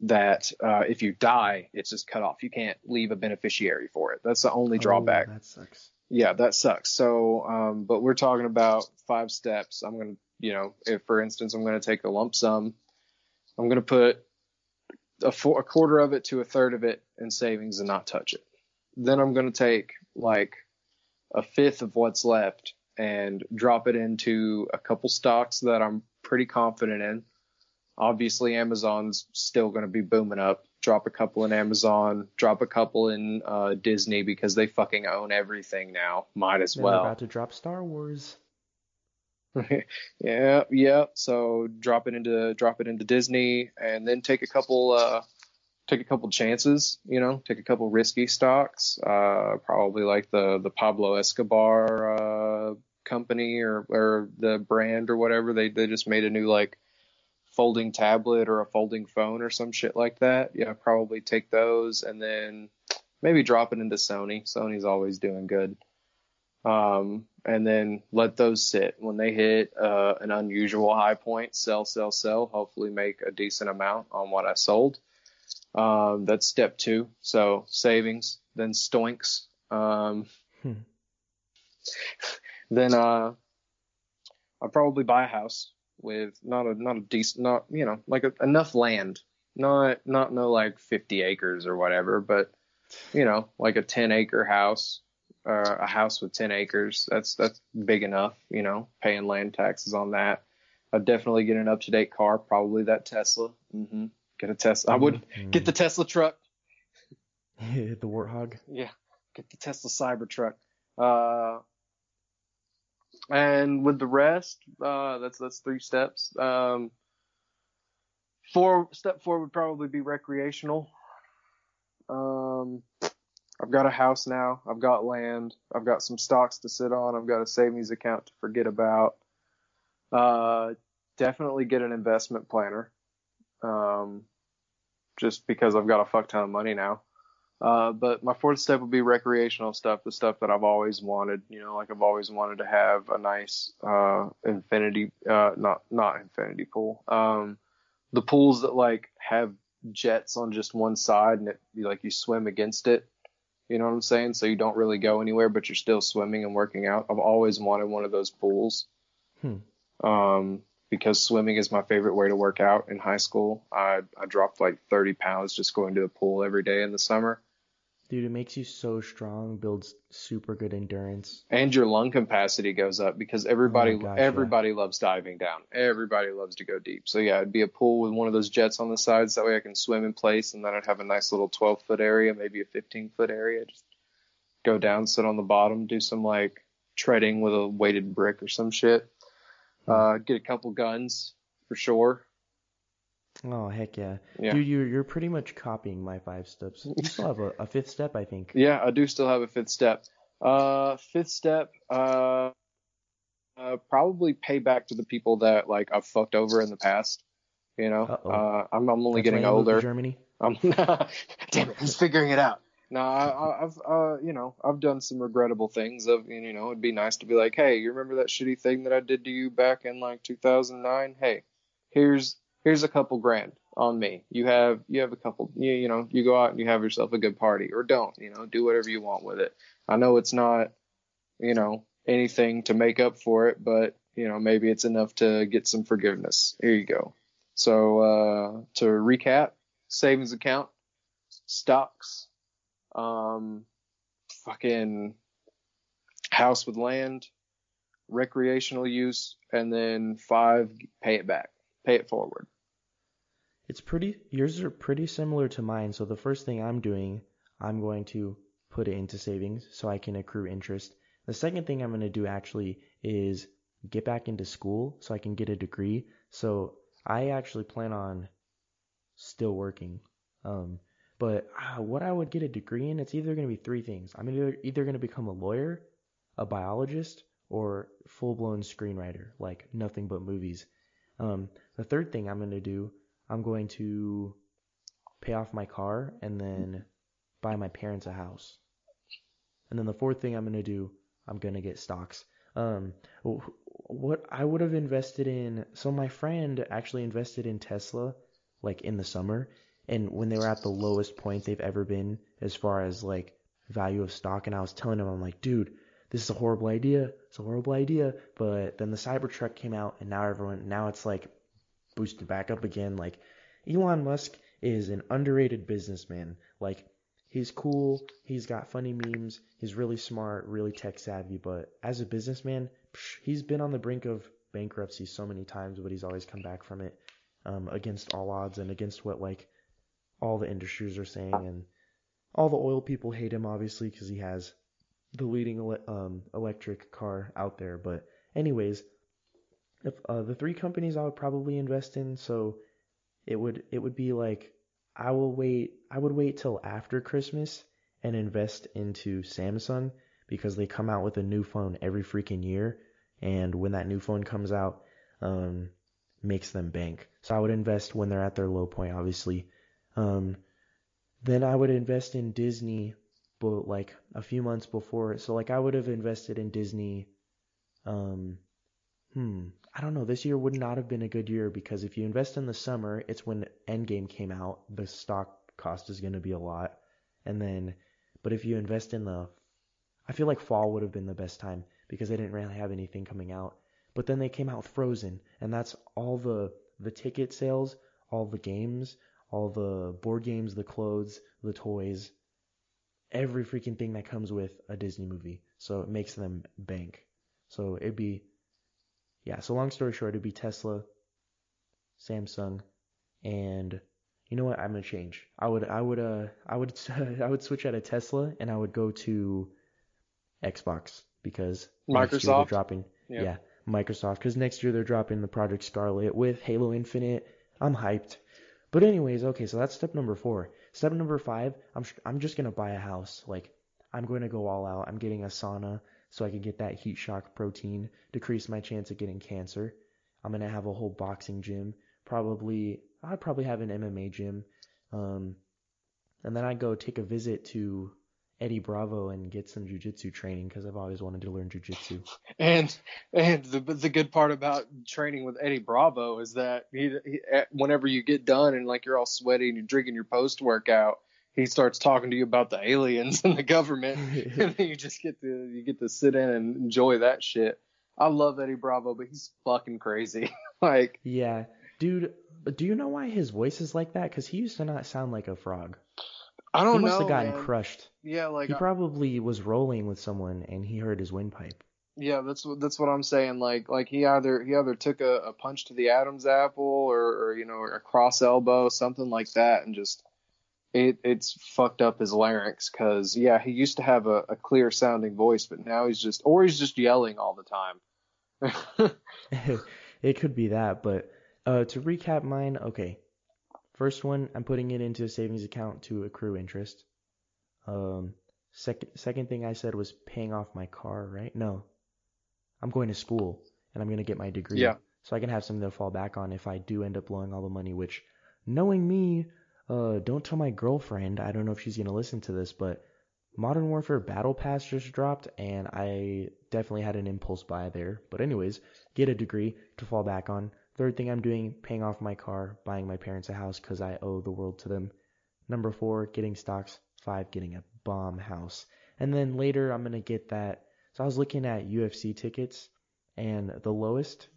that uh, if you die, it's just cut off. You can't leave a beneficiary for it. That's the only drawback. Oh, that sucks. Yeah, that sucks. So, um, but we're talking about five steps. I'm going to, you know, if for instance, I'm going to take a lump sum, I'm going to put a, four, a quarter of it to a third of it in savings and not touch it. Then I'm going to take like a fifth of what's left and drop it into a couple stocks that I'm pretty confident in. Obviously, Amazon's still going to be booming up. Drop a couple in Amazon, drop a couple in uh, Disney because they fucking own everything now. Might as They're well. about to drop Star Wars. yeah, yeah. So drop it into drop it into Disney, and then take a couple uh, take a couple chances. You know, take a couple risky stocks. Uh, probably like the the Pablo Escobar uh, company or or the brand or whatever. They they just made a new like folding tablet or a folding phone or some shit like that. Yeah, probably take those and then maybe drop it into Sony. Sony's always doing good. Um, and then let those sit. When they hit uh, an unusual high point, sell, sell, sell. Hopefully, make a decent amount on what I sold. Um, that's step two. So savings, then stoinks. Um, hmm. Then uh, I'll probably buy a house with not a not a decent not you know like a, enough land, not not no like 50 acres or whatever, but you know like a 10 acre house uh, a house with 10 acres. That's that's big enough, you know, paying land taxes on that. I'd definitely get an up to date car, probably that Tesla. Mm-hmm. Get a Tesla. I would mm-hmm. get the Tesla truck. Hit the Warthog. Yeah, get the Tesla Cybertruck. Uh, and with the rest, uh, that's that's three steps. Um, four step four would probably be recreational. Um, I've got a house now. I've got land. I've got some stocks to sit on. I've got a savings account to forget about. Uh, definitely get an investment planner. Um, just because I've got a fuck ton of money now. Uh, but my fourth step would be recreational stuff, the stuff that I've always wanted. You know, like I've always wanted to have a nice, uh, infinity, uh, not, not infinity pool. Um, the pools that like have jets on just one side and it, like you swim against it you know what I'm saying? So you don't really go anywhere, but you're still swimming and working out. I've always wanted one of those pools. Hmm. Um, because swimming is my favorite way to work out in high school. I, I dropped like 30 pounds just going to the pool every day in the summer. Dude, it makes you so strong, builds super good endurance. And your lung capacity goes up because everybody oh gosh, everybody yeah. loves diving down. Everybody loves to go deep. So yeah, it'd be a pool with one of those jets on the sides. That way I can swim in place and then I'd have a nice little 12 foot area, maybe a 15 foot area. Just go down, sit on the bottom, do some like treading with a weighted brick or some shit. Hmm. Uh, get a couple guns for sure. Oh heck yeah. yeah. Dude, you're you're pretty much copying my five steps. You still have a, a fifth step, I think. Yeah, I do still have a fifth step. Uh, fifth step, uh, uh, probably pay back to the people that like I've fucked over in the past. You know, Uh-oh. uh, I'm I'm only That's getting older. Germany. I'm damn it, he's figuring it out. No, I, I've uh, you know, I've done some regrettable things. Of you know, it'd be nice to be like, hey, you remember that shitty thing that I did to you back in like 2009? Hey, here's here's a couple grand on me. You have you have a couple you, you know, you go out and you have yourself a good party or don't, you know, do whatever you want with it. I know it's not, you know, anything to make up for it, but you know, maybe it's enough to get some forgiveness. Here you go. So uh to recap, savings account, stocks, um fucking house with land, recreational use, and then five pay it back pay it forward. It's pretty, yours are pretty similar to mine. So the first thing I'm doing, I'm going to put it into savings so I can accrue interest. The second thing I'm going to do actually is get back into school so I can get a degree. So I actually plan on still working. Um, but uh, what I would get a degree in, it's either going to be three things. I'm either, either going to become a lawyer, a biologist, or full blown screenwriter, like nothing but movies. Um, the third thing I'm going to do, I'm going to pay off my car and then buy my parents a house. And then the fourth thing I'm going to do, I'm going to get stocks. Um, what I would have invested in, so my friend actually invested in Tesla like in the summer and when they were at the lowest point they've ever been as far as like value of stock and I was telling him I'm like, dude, this is a horrible idea. It's a horrible idea. But then the Cybertruck came out, and now everyone, now it's like boosted back up again. Like Elon Musk is an underrated businessman. Like he's cool, he's got funny memes, he's really smart, really tech savvy. But as a businessman, psh, he's been on the brink of bankruptcy so many times, but he's always come back from it um, against all odds and against what like all the industries are saying and all the oil people hate him obviously because he has the leading um, electric car out there. But anyways, if uh, the three companies I would probably invest in, so it would it would be like I will wait I would wait till after Christmas and invest into Samsung because they come out with a new phone every freaking year and when that new phone comes out um makes them bank. So I would invest when they're at their low point obviously. Um then I would invest in Disney but like a few months before so like I would have invested in Disney um Hmm. I don't know. This year would not have been a good year because if you invest in the summer, it's when Endgame came out. The stock cost is going to be a lot. And then, but if you invest in the, I feel like fall would have been the best time because they didn't really have anything coming out. But then they came out with Frozen, and that's all the the ticket sales, all the games, all the board games, the clothes, the toys, every freaking thing that comes with a Disney movie. So it makes them bank. So it'd be yeah, so long story short, it'd be Tesla, Samsung, and you know what? I'm gonna change. I would, I would, uh, I would, I would switch out of Tesla and I would go to Xbox because next year they're dropping. Yeah. Yeah, Microsoft because next year they're dropping the Project Scarlett with Halo Infinite. I'm hyped. But anyways, okay, so that's step number four. Step number five, I'm I'm just gonna buy a house. Like I'm going to go all out. I'm getting a sauna so I can get that heat shock protein, decrease my chance of getting cancer. I'm gonna have a whole boxing gym. Probably I'd probably have an MMA gym. Um, and then I'd go take a visit to Eddie Bravo and get some jujitsu training because I've always wanted to learn jujitsu. And and the the good part about training with Eddie Bravo is that he, he whenever you get done and like you're all sweaty and you're drinking your post workout, he starts talking to you about the aliens and the government, and then you just get to you get to sit in and enjoy that shit. I love Eddie Bravo, but he's fucking crazy. like yeah, dude. Do you know why his voice is like that? Because he used to not sound like a frog. I don't he must know. have gotten man. crushed. Yeah, like He I- probably was rolling with someone and he heard his windpipe. Yeah, that's what that's what I'm saying. Like like he either he either took a, a punch to the Adam's apple or, or you know a cross elbow something like that and just it it's fucked up his larynx because yeah he used to have a, a clear sounding voice but now he's just or he's just yelling all the time. it could be that, but uh, to recap mine, okay. First one, I'm putting it into a savings account to accrue interest. Um, second second thing I said was paying off my car, right? No, I'm going to school and I'm gonna get my degree. Yeah. So I can have something to fall back on if I do end up blowing all the money. Which, knowing me, uh, don't tell my girlfriend. I don't know if she's gonna listen to this, but Modern Warfare Battle Pass just dropped, and I definitely had an impulse buy there. But anyways, get a degree to fall back on. Third thing I'm doing, paying off my car, buying my parents a house because I owe the world to them. Number four, getting stocks. Five, getting a bomb house. And then later, I'm gonna get that. So I was looking at UFC tickets, and the lowest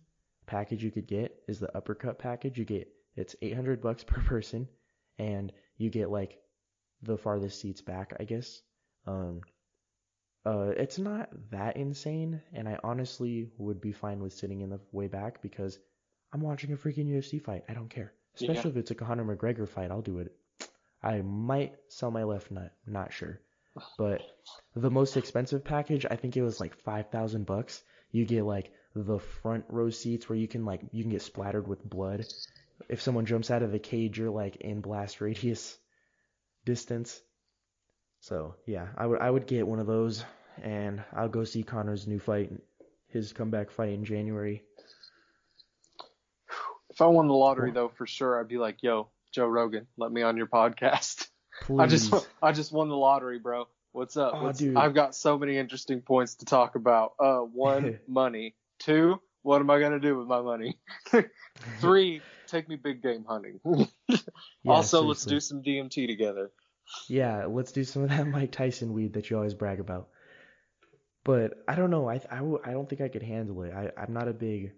package you could get is the uppercut package. You get it's 800 bucks per person, and you get like the farthest seats back, I guess. Um, uh, it's not that insane, and I honestly would be fine with sitting in the way back because I'm watching a freaking UFC fight. I don't care. Especially if it's a Conor McGregor fight, I'll do it. I might sell my left nut, not sure. But the most expensive package, I think it was like five thousand bucks. You get like the front row seats where you can like you can get splattered with blood. If someone jumps out of the cage, you're like in blast radius distance. So yeah, I would I would get one of those, and I'll go see Conor's new fight, his comeback fight in January. If I won the lottery though, for sure I'd be like, yo, Joe Rogan, let me on your podcast. Please. I just I just won the lottery, bro. What's up? Aw, What's- I've got so many interesting points to talk about. Uh, one, money. Two, what am I gonna do with my money? Three, take me big game hunting. Yeah, also, let's do some DMT together. Yeah, let's do some of that Mike Tyson weed that you always brag about. But I don't know. I I, I don't think I could handle it. I I'm not a big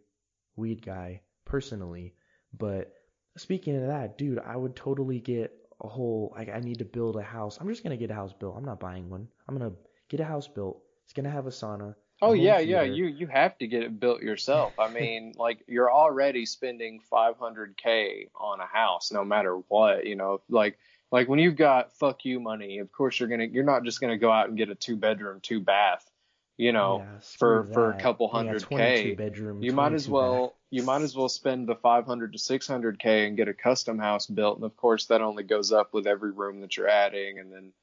weed guy personally. But speaking of that, dude, I would totally get a whole. Like I need to build a house. I'm just gonna get a house built. I'm not buying one. I'm gonna get a house built. It's gonna have a sauna. Oh yeah, yeah. You you have to get it built yourself. I mean, like you're already spending 500k on a house, no matter what. You know, like like when you've got fuck you money, of course you're gonna you're not just gonna go out and get a two bedroom, two bath. You know, Yeah, for screw for a couple hundred 22 k. bedroom. You might as well you might as well spend the 500 to 600 k and get a custom house built, and of course that only goes up with every room that you're adding, and then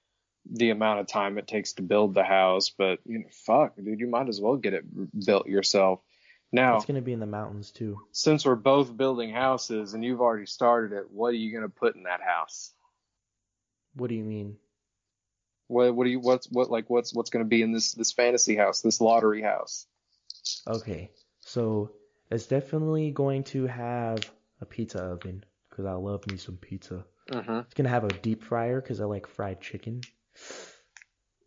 the amount of time it takes to build the house. But you know, fuck, dude, you might as well get it built yourself. Now, It's gonna be in the mountains too. since we're both building houses and you've already started it, what are you gonna put in that house? What do you mean? What what do you what's what like what's what's gonna be in this this fantasy house, this lottery house? Okay, so it's definitely going to have a pizza oven because I love me some pizza. Mm-hmm. It's gonna have a deep fryer because I like fried chicken.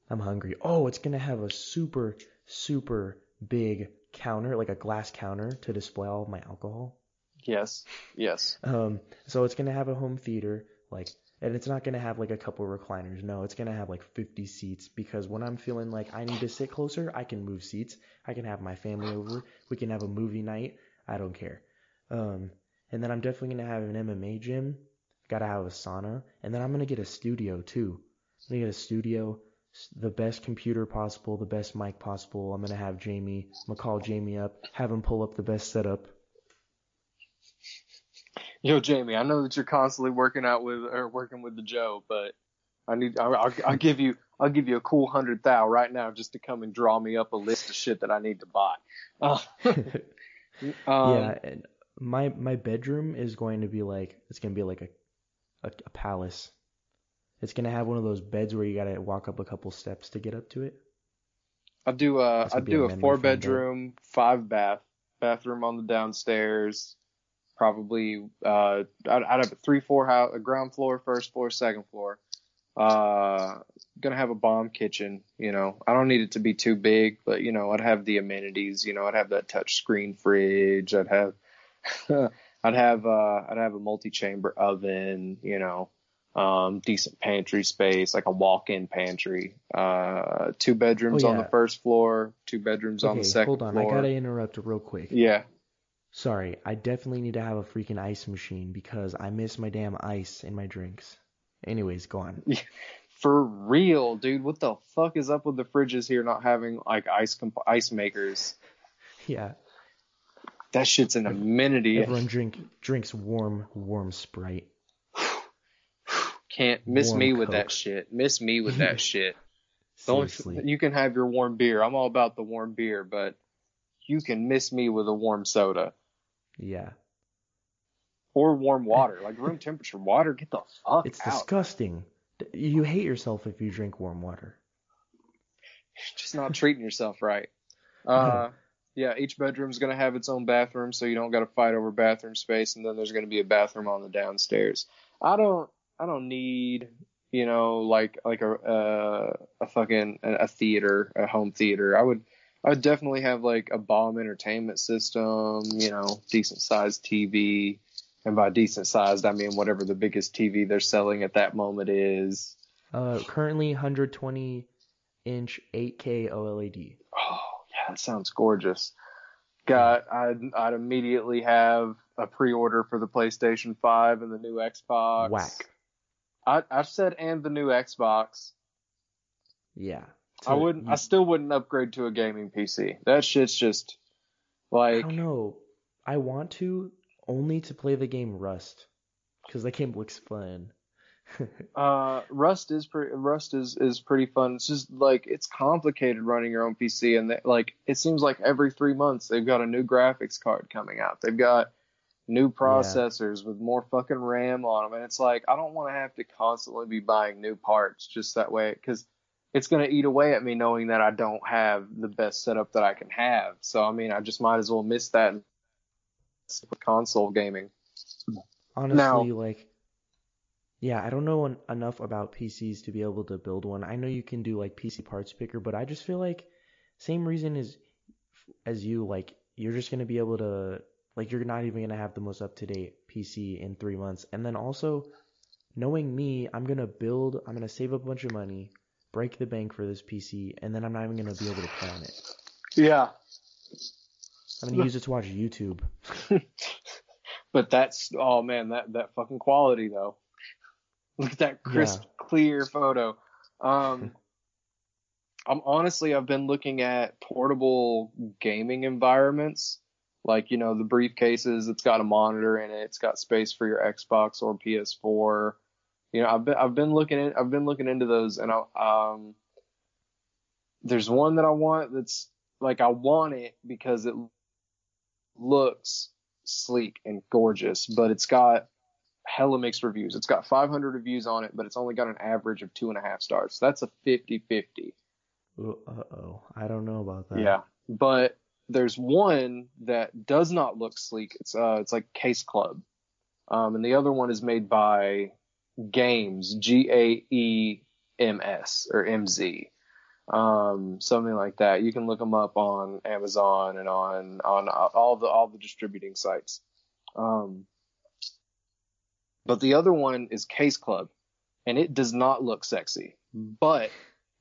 I'm hungry. Oh, it's gonna have a super super big counter, like a glass counter to display all of my alcohol. Yes. Yes. Um, so it's gonna have a home theater, like, and it's not gonna have like a couple recliners. No, it's gonna have like 50 seats because when I'm feeling like I need to sit closer, I can move seats. I can have my family over. We can have a movie night. I don't care. Um, and then I'm definitely gonna have an MMA gym. Gotta have a sauna, and then I'm gonna get a studio too. I'm gonna get a studio, the best computer possible, the best mic possible. I'm gonna have Jamie. I'm gonna call Jamie up, have him pull up the best setup. Yo, Jamie, I know that you're constantly working out with or working with the Joe, but I need I'll, I'll, I'll give you I'll give you a cool hundred thou right now just to come and draw me up a list of shit that I need to buy. Uh, um, yeah, and my my bedroom is going to be like it's gonna be like a, a a palace. It's gonna have one of those beds where you gotta walk up a couple steps to get up to it. I'll do a That's I'll do a a four bed. bedroom, five bath, bathroom on the downstairs. Probably uh I'd, I'd a three four house, a ground floor, first floor, second floor. Uh, gonna have a bomb kitchen. You know, I don't need it to be too big, but you know, I'd have the amenities. You know, I'd have that touch screen fridge. I'd have I'd have uh I'd have a multi chamber oven. You know, um, decent pantry space, like a walk-in pantry. Uh, two bedrooms Oh, on the first floor, two bedrooms on the Okay, second hold on, floor. I gotta interrupt real quick. Yeah. Sorry, I definitely need to have a freaking ice machine because I miss my damn ice in my drinks. Anyways, go on. For real, dude. What the fuck is up with the fridges here not having like ice comp- ice makers? Yeah, That shit's an amenity. everyone drink drinks warm warm Sprite. Can't miss Warm me with that shit. Miss me with that shit. Seriously. you can have your warm beer. I'm all about the warm beer, but you can miss me with a warm soda Yeah. or warm water, like room temperature water. Get the fuck out. It's out. disgusting. You hate yourself if you drink warm water. You're just not treating yourself right. Uh, yeah, each bedroom's gonna have its own bathroom, so you don't got to fight over bathroom space, and then there's gonna be a bathroom on the downstairs. I don't, I don't need, you know, like like a uh, a fucking a theater, a home theater. I would, I would definitely have like a bomb entertainment system, you know, decent sized TV, and by decent sized I mean whatever the biggest TV they're selling at that moment is. Uh, currently 120 inch 8K OLED. Oh, yeah, that sounds gorgeous. Got, I'd, I'd immediately have a pre-order for the PlayStation 5 and the new Xbox. Whack. I, I said and the new Xbox. Yeah. I wouldn't, I still wouldn't upgrade to a gaming PC. That shit's just like. I don't know. I want to only to play the game Rust because that game looks fun. uh, Rust is pretty, Rust is, is pretty fun. It's just like, it's complicated running your own PC and they, like, it seems like every three months they've got a new graphics card coming out. They've got new processors with more fucking RAM on them. And it's like, I don't want to have to constantly be buying new parts just that way because it's going to eat away at me knowing that I don't have the best setup that I can have. So, I mean, I just might as well miss that and stick with console gaming. Honestly, Now- like, yeah, I don't know en- enough about PCs to be able to build one. I know you can do like PC parts picker, but I just feel like same reason as as you, like, you're just gonna be able to like you're not even gonna have the most up to date PC in three months. And then also, knowing me, I'm gonna build, I'm gonna save up a bunch of money, break the bank for this PC, and then I'm not even gonna be able to play on it. Yeah. I'm gonna use it to watch YouTube. But that's oh man, that that fucking quality though. Look at that crisp, clear photo. Um, I'm honestly I've been looking at portable gaming environments, like you know the briefcases. It's got a monitor in it. It's got space for your Xbox or PS4. You know, I've been I've been looking at I've been looking into those, and I, um, there's one that I want that's like I want it because it looks sleek and gorgeous, but it's got hella mixed reviews. It's got 500 reviews on it, but it's only got an average of two and a half stars. So that's a 50-50. Uh oh, I don't know about that. Yeah, but there's one that does not look sleek. It's uh, it's like Case Club, um, and the other one is made by Gaems, G A E M S or M Z, um, something like that. You can look them up on Amazon and on on all the all the distributing sites. Um, but the other one is Case Club, and it does not look sexy, but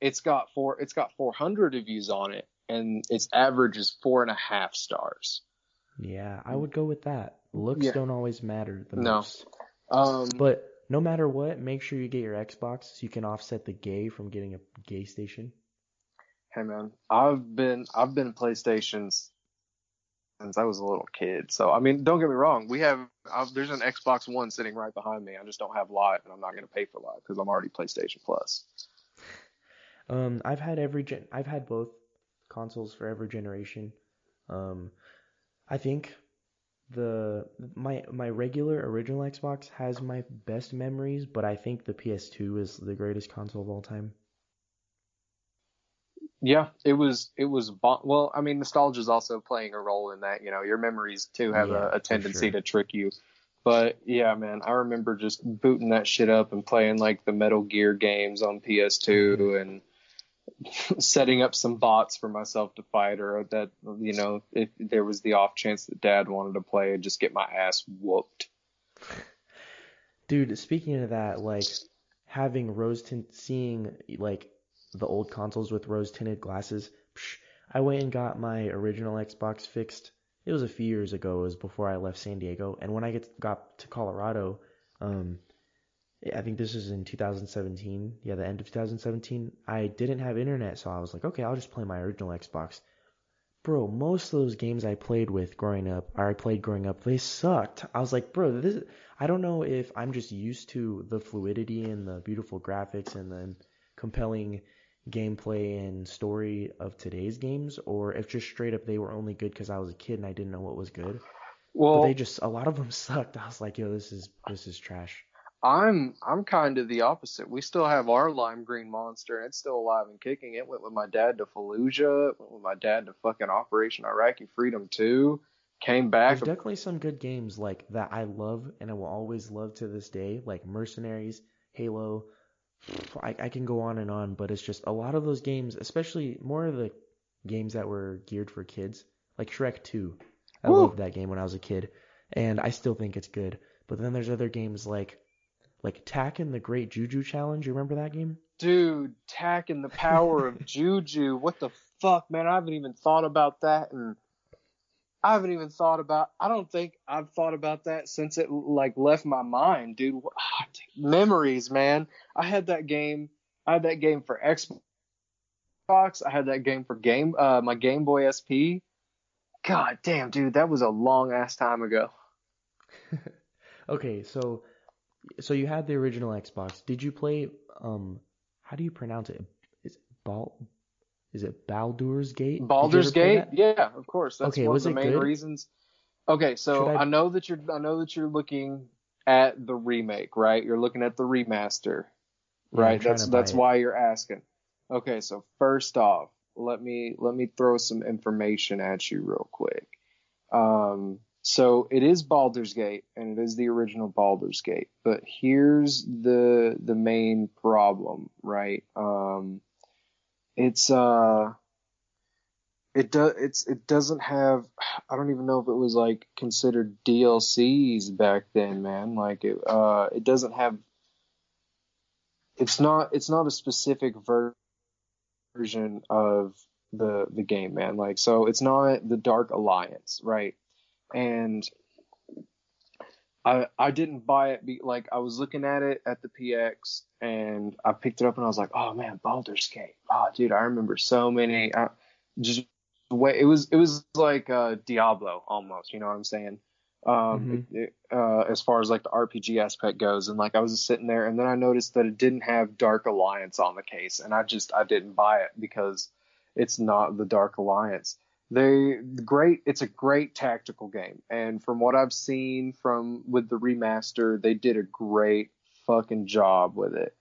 it's got four it's got 400 reviews on it, and its average is four and a half stars. Yeah, I would go with that. Looks Yeah. don't always matter the No. most. Um, But no matter what, make sure you get your Xbox so you can offset the gay from getting a gay station. Hey man, I've been I've been PlayStations since I was a little kid. So I mean, don't get me wrong. We have I've, there's an Xbox One sitting right behind me. I just don't have Live, and I'm not going to pay for Live because I'm already PlayStation Plus. Um, I've had every gen. I've had both consoles for every generation. Um, I think the my my regular original Xbox has my best memories, but I think the PS2 is the greatest console of all time. Yeah, it was it was bo- well. I mean, nostalgia is also playing a role in that. You know, your memories too have Yeah, a, a tendency sure. to trick you. But yeah, man, I remember just booting that shit up and playing like the Metal Gear games on PS2 mm-hmm. and setting up some bots for myself to fight, or that you know, if there was the off chance that Dad wanted to play, and just get my ass whooped. Dude, speaking of that, like having rose tint, seeing like the old consoles with rose tinted glasses. Psh, I went and got my original Xbox fixed. It was a few years ago. It was before I left San Diego. And when I get got to Colorado, um, I think this was in 2017. Yeah, the end of 2017. I didn't have internet, so I was like, okay, I'll just play my original Xbox. Bro, most of those games I played with growing up, or I played growing up, they sucked. I was like, bro, this. I don't know if I'm just used to the fluidity and the beautiful graphics and the compelling gameplay and story of today's games, or if just straight up they were only good because I was a kid and I didn't know what was good. But Well, they just a lot of them sucked. I was like, yo, this is this is trash. I'm I'm kind of the opposite. We still have our lime green monster, and it's still alive and kicking. It went with my dad to Fallujah. It went with my dad to fucking Operation Iraqi Freedom 2. Came back. There's definitely some good games like that I love and I will always love to this day, like Mercenaries, Halo. I, I can go on and on, but it's just a lot of those games, especially more of the games that were geared for kids, like Shrek 2. I Woo. loved that game when I was a kid, and I still think it's good. But then there's other games like like Taken the Great Juju Challenge. You remember that game? Dude, Tak and the power of Juju. What the fuck, man? I haven't even thought about that, and I haven't even thought about. I don't think I've thought about that since it like left my mind, dude. What- ah, dude, Memories, man. I had that game. I had that game for Xbox. I had that game for game, uh, my Game Boy SP. God damn, dude, that was a long ass time ago. Okay, so so you had the original Xbox. Did you play um how do you pronounce it? Is it Bal is it Baldur's Gate? Baldur's Gate, yeah, of course. That's Okay, one was of the it main good? reasons. Okay, so I- I... know that you're I know that you're looking at the remake, right? You're looking at the remaster, right? trying That's that's it. why you're asking. Okay, so first off, let me let me throw some information at you real quick. Um, so it is Baldur's Gate, and it is the original Baldur's Gate. But here's the the main problem, right? Um, it's uh, it does it's it doesn't have. I don't even know if it was like considered DLCs back then, man. Like it uh, it doesn't have. It's not it's not a specific ver- version of the the game, man. Like so, it's not the Dark Alliance, right? And I I didn't buy it. Be, like I was looking at it at the PX, and I picked it up, and I was like, oh man, Baldur's Gate. Oh, dude, I remember so many. I, just the way it was, it was like uh, Diablo almost. You know what I'm saying? Um, Mm-hmm. it, uh, as far as like the RPG aspect goes, and like I was just sitting there, and then I noticed that it didn't have Dark Alliance on the case, and I just I didn't buy it because it's not the Dark Alliance. They great. It's a great tactical game, and from what I've seen from with the remaster, they did a great fucking job with it.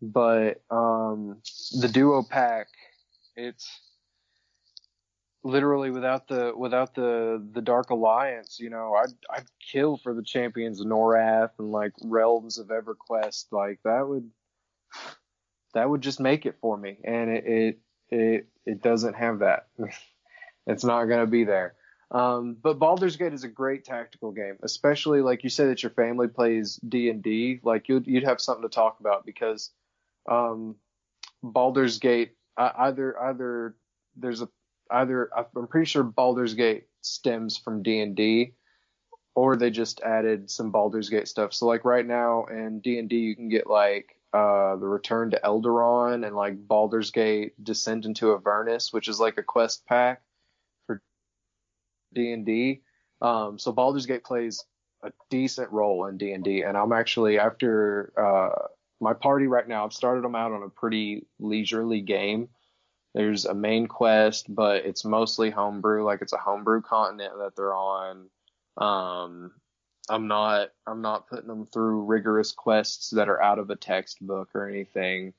But um, the duo pack, it's literally without the without the the Dark Alliance. You know, I'd I'd kill for the champions of Norrath and like realms of EverQuest. Like that would that would just make it for me, and it it it, it doesn't have that. it's not gonna be there. Um, but Baldur's Gate is a great tactical game, especially like you said that your family plays D and D. Like you'd you'd have something to talk about because um, Baldur's Gate uh, either either there's a either I'm pretty sure Baldur's Gate stems from D and D, or they just added some Baldur's Gate stuff. So like right now in D and D you can get like uh, the Return to Eldaron and like Baldur's Gate Descent into Avernus, which is like a quest pack D and D. Um, so Baldur's Gate plays a decent role in D and D, and I'm actually after uh, my party right now. I've started them out on a pretty leisurely game. There's a main quest, but it's mostly homebrew. Like it's a homebrew continent that they're on. Um, I'm not I'm not putting them through rigorous quests that are out of a textbook or anything,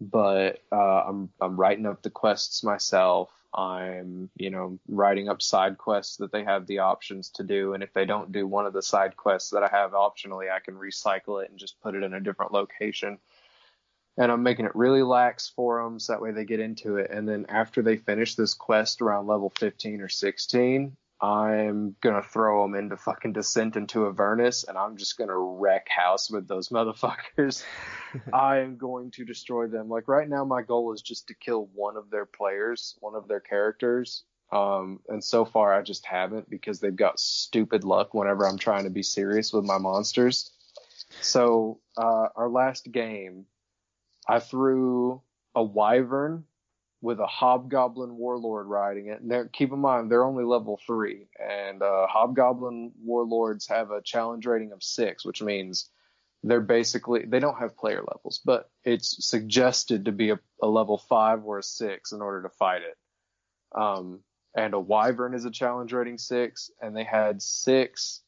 but uh, I'm I'm writing up the quests myself. I'm you know writing up side quests that they have the options to do, and if they don't do one of the side quests that I have optionally, I can recycle it and just put it in a different location. And I'm making it really lax for them so that way they get into it. And then after they finish this quest around level 15 or 16, I'm gonna throw them into fucking Descent into Avernus, and I'm just gonna wreck house with those motherfuckers. I am going to destroy them. Like right now, my goal is just to kill one of their players, one of their characters. Um, and so far, I just haven't because they've got stupid luck whenever I'm trying to be serious with my monsters. So uh, our last game, I threw a wyvern with a hobgoblin warlord riding it. And keep in mind, they're only level three, and uh, hobgoblin warlords have a challenge rating of six, which means they're basically they don't have player levels, but it's suggested to be a, a level five or a six in order to fight it. Um, and a wyvern is a challenge rating six, and they had six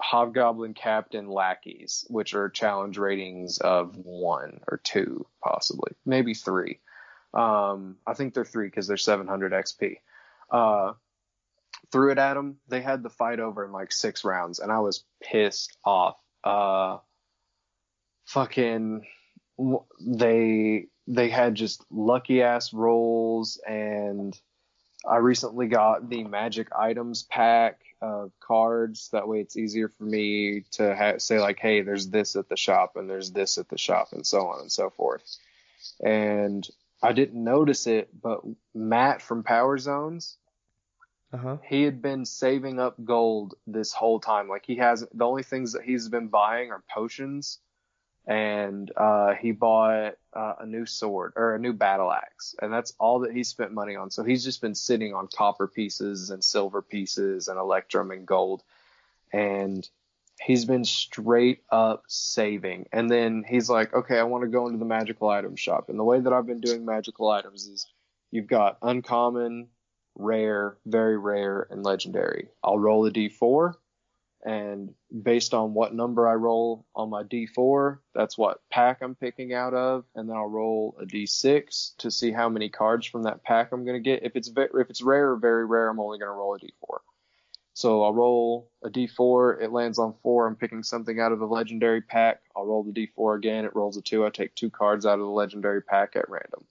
hobgoblin captain lackeys, which are challenge ratings of one or two, possibly, maybe three. Um, I think they're three because they're 700 XP. Uh, threw it at them. They had the fight over in like six rounds, and I was pissed off. Uh, fucking, they they had just lucky ass rolls, and I recently got the magic items pack of cards. That way, it's easier for me to ha- say like, hey, there's this at the shop, and there's this at the shop, and so on and so forth. And I didn't notice it, but Matt from Power Zones, Uh-huh. he had been saving up gold this whole time. Like he hasn't. The only things that he's been buying are potions, and uh, he bought uh, a new sword or a new battle axe, and that's all that he spent money on. So he's just been sitting on copper pieces and silver pieces and electrum and gold, and he's been straight up saving. And then he's like, okay, I want to go into the magical item shop. And the way that I've been doing magical items is you've got uncommon, rare, very rare, and legendary. I'll roll a d4, and based on what number I roll on my d4, that's what pack I'm picking out of, and then I'll roll a d6 to see how many cards from that pack I'm going to get. If it's if it's rare or very rare, I'm only going to roll a d4. So I'll roll a d4, it lands on four, I'm picking something out of the legendary pack. I'll roll the d4 again, it rolls a two, I take two cards out of the legendary pack at random.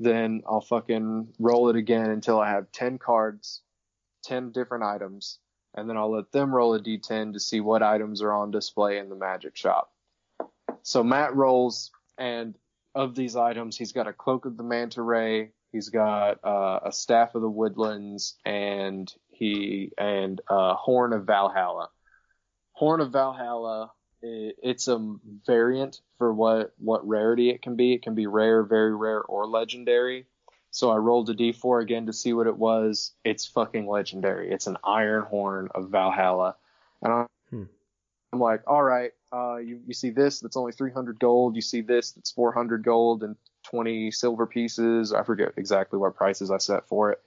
Then I'll fucking roll it again until I have 10 cards, 10 different items, and then I'll let them roll a d10 to see what items are on display in the magic shop. So Matt rolls, and of these items, he's got a Cloak of the Manta Ray, he's got uh, a Staff of the Woodlands, and he and uh, Horn of Valhalla. Horn of Valhalla. It, it's a variant for what what rarity it can be. It can be rare, very rare, or legendary. So I rolled a d4 again to see what it was. It's fucking legendary. It's an Iron Horn of Valhalla, and I'm, Hmm. I'm like, all right, uh, you you see this that's only 300 gold. You see this that's 400 gold and 20 silver pieces. I forget exactly what prices I set for it,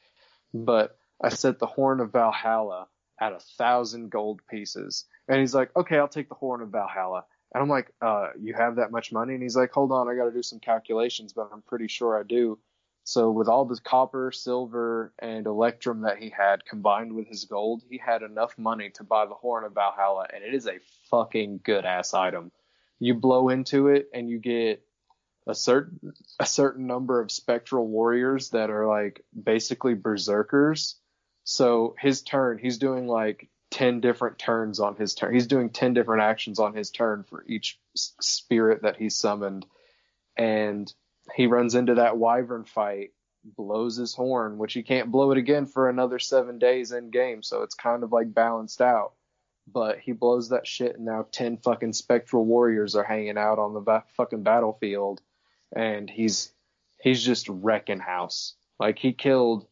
but I set the Horn of Valhalla at a thousand gold pieces. And he's like, okay, I'll take the Horn of Valhalla. And I'm like, uh, you have that much money? And he's like, hold on, I got to do some calculations, but I'm pretty sure I do. So with all the copper, silver, and electrum that he had combined with his gold, he had enough money to buy the Horn of Valhalla, and it is a fucking good ass item. You blow into it, and you get a certain a certain number of spectral warriors that are like basically berserkers. So his turn, he's doing like 10 different turns on his turn. He's doing 10 different actions on his turn for each spirit that he summoned. And he runs into that wyvern fight, blows his horn, which he can't blow it again for another seven days in game. So it's kind of like balanced out. But he blows that shit, and now 10 fucking spectral warriors are hanging out on the ba- fucking battlefield. And he's he's just wrecking house. Like he killed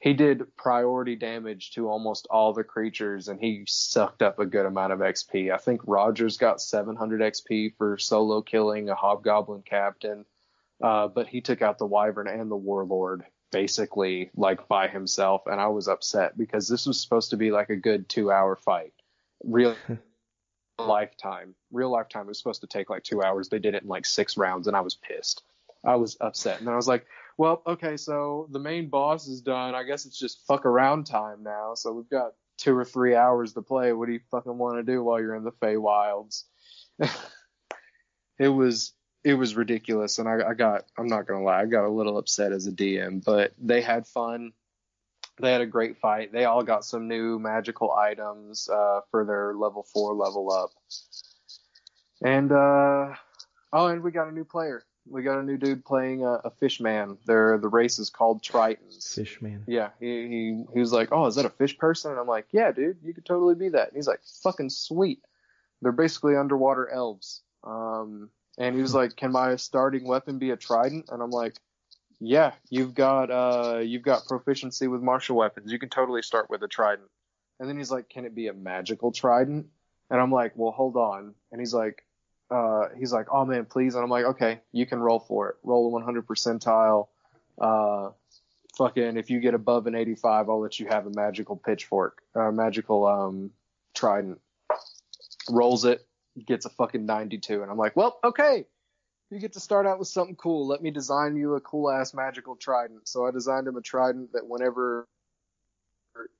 he did priority damage to almost all the creatures and he sucked up a good amount of XP. I think Rogers got 700 XP for solo killing a hobgoblin captain. Uh, but he took out the wyvern and the warlord basically like by himself and I was upset because this was supposed to be like a good 2 hour fight. Real lifetime. Real lifetime it was supposed to take like 2 hours. They did it in like 6 rounds and I was pissed. I was upset. And then I was like, well, okay, so the main boss is done. I guess it's just fuck around time now. So we've got two or three hours to play. What do you fucking want to do while you're in the Feywilds? it was it was ridiculous, and I, I got I'm not gonna lie, I got a little upset as a DM, but they had fun. They had a great fight. They all got some new magical items uh, for their level four level up, and uh, oh, and we got a new player we got a new dude playing a, a fishman. They're the race is called Tritons. Fishman. Yeah, he, he he was like, "Oh, is that a fish person?" And I'm like, "Yeah, dude, you could totally be that." And he's like, "Fucking sweet." They're basically underwater elves. Um, and he was like, "Can my starting weapon be a trident?" And I'm like, "Yeah, you've got uh you've got proficiency with martial weapons. You can totally start with a trident." And then he's like, "Can it be a magical trident?" And I'm like, "Well, hold on." And he's like, uh, he's like, "Oh man, please," and I'm like, "Okay, you can roll for it. Roll a 100 percentile. Uh, fucking, if you get above an 85, I'll let you have a magical pitchfork, uh, magical um, trident." Rolls it, gets a fucking 92, and I'm like, "Well, okay, you get to start out with something cool. Let me design you a cool ass magical trident." So I designed him a trident that whenever,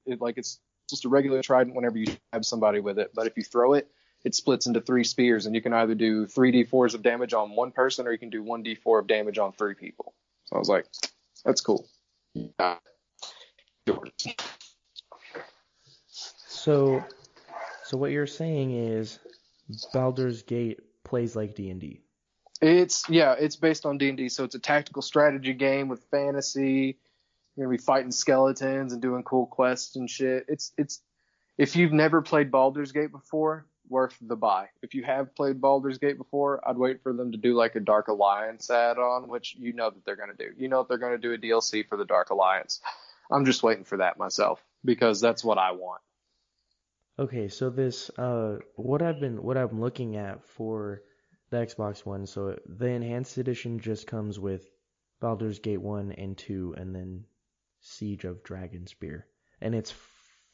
it like it's just a regular trident whenever you stab somebody with it, but if you throw it it splits into three spears, and you can either do three d4s of damage on one person, or you can do one d4 of damage on three people. So I was like, that's cool. Yeah. So, so what you're saying is, Baldur's Gate plays like D and D. It's yeah, it's based on D and D, so it's a tactical strategy game with fantasy. You're gonna be fighting skeletons and doing cool quests and shit. It's it's if you've never played Baldur's Gate before, worth the buy. If you have played Baldur's Gate before, I'd wait for them to do like a Dark Alliance add-on, which you know that they're going to do. You know that they're going to do a DLC for the Dark Alliance. I'm just waiting for that myself because that's what I want. Okay, so this uh what I've been what I'm looking at for the Xbox One, so the enhanced edition just comes with Baldur's Gate 1 and 2 and then Siege of Dragonspear. And it's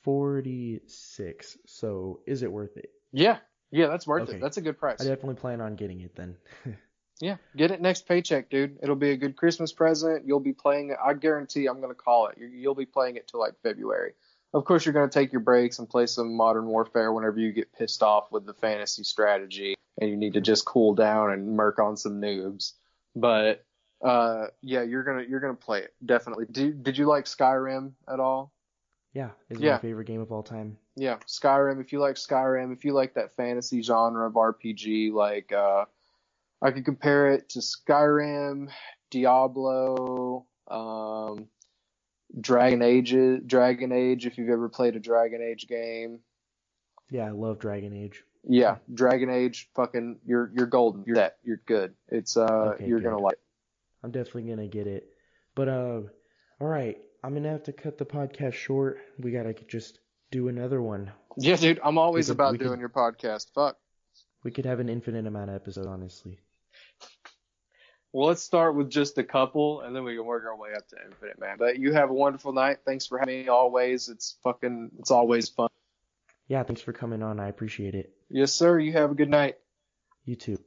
46. So is it worth it? Yeah, yeah, that's worth Okay. it. That's a good price. I definitely plan on getting it then. Yeah, get it next paycheck, dude. It'll be a good Christmas present. You'll be playing it. I guarantee I'm going to call it. You- You'll be playing it till like February. Of course, you're going to take your breaks and play some Modern Warfare whenever you get pissed off with the fantasy strategy and you need to just cool down and murk on some noobs. But uh, yeah, you're gonna you're gonna play it definitely. Did did you like Skyrim at all? Yeah, is Yeah. my favorite game of all time. yeah, Skyrim. If you like Skyrim, if you like that fantasy genre of RPG, like uh, I could compare it to Skyrim, Diablo, um, Dragon Age, Dragon Age. If you've ever played a Dragon Age game, Yeah, I love Dragon Age. Yeah, Dragon Age, fucking, you're you're golden. You're that. You're good. It's uh, Okay, you're good. gonna like. it. I'm definitely gonna get it. But uh, all right, I'm gonna have to cut the podcast short. We gotta just do another one. Yeah, dude, I'm always could- about we could- doing your podcast. Fuck. We could have an infinite amount of episodes, honestly. Well, let's start with just a couple, and then we can work our way up to infinite, man. But you have a wonderful night. Thanks for having me. Always, it's fucking, it's always fun. Yeah, thanks for coming on. I appreciate it. Yes, sir. You have a good night. You too.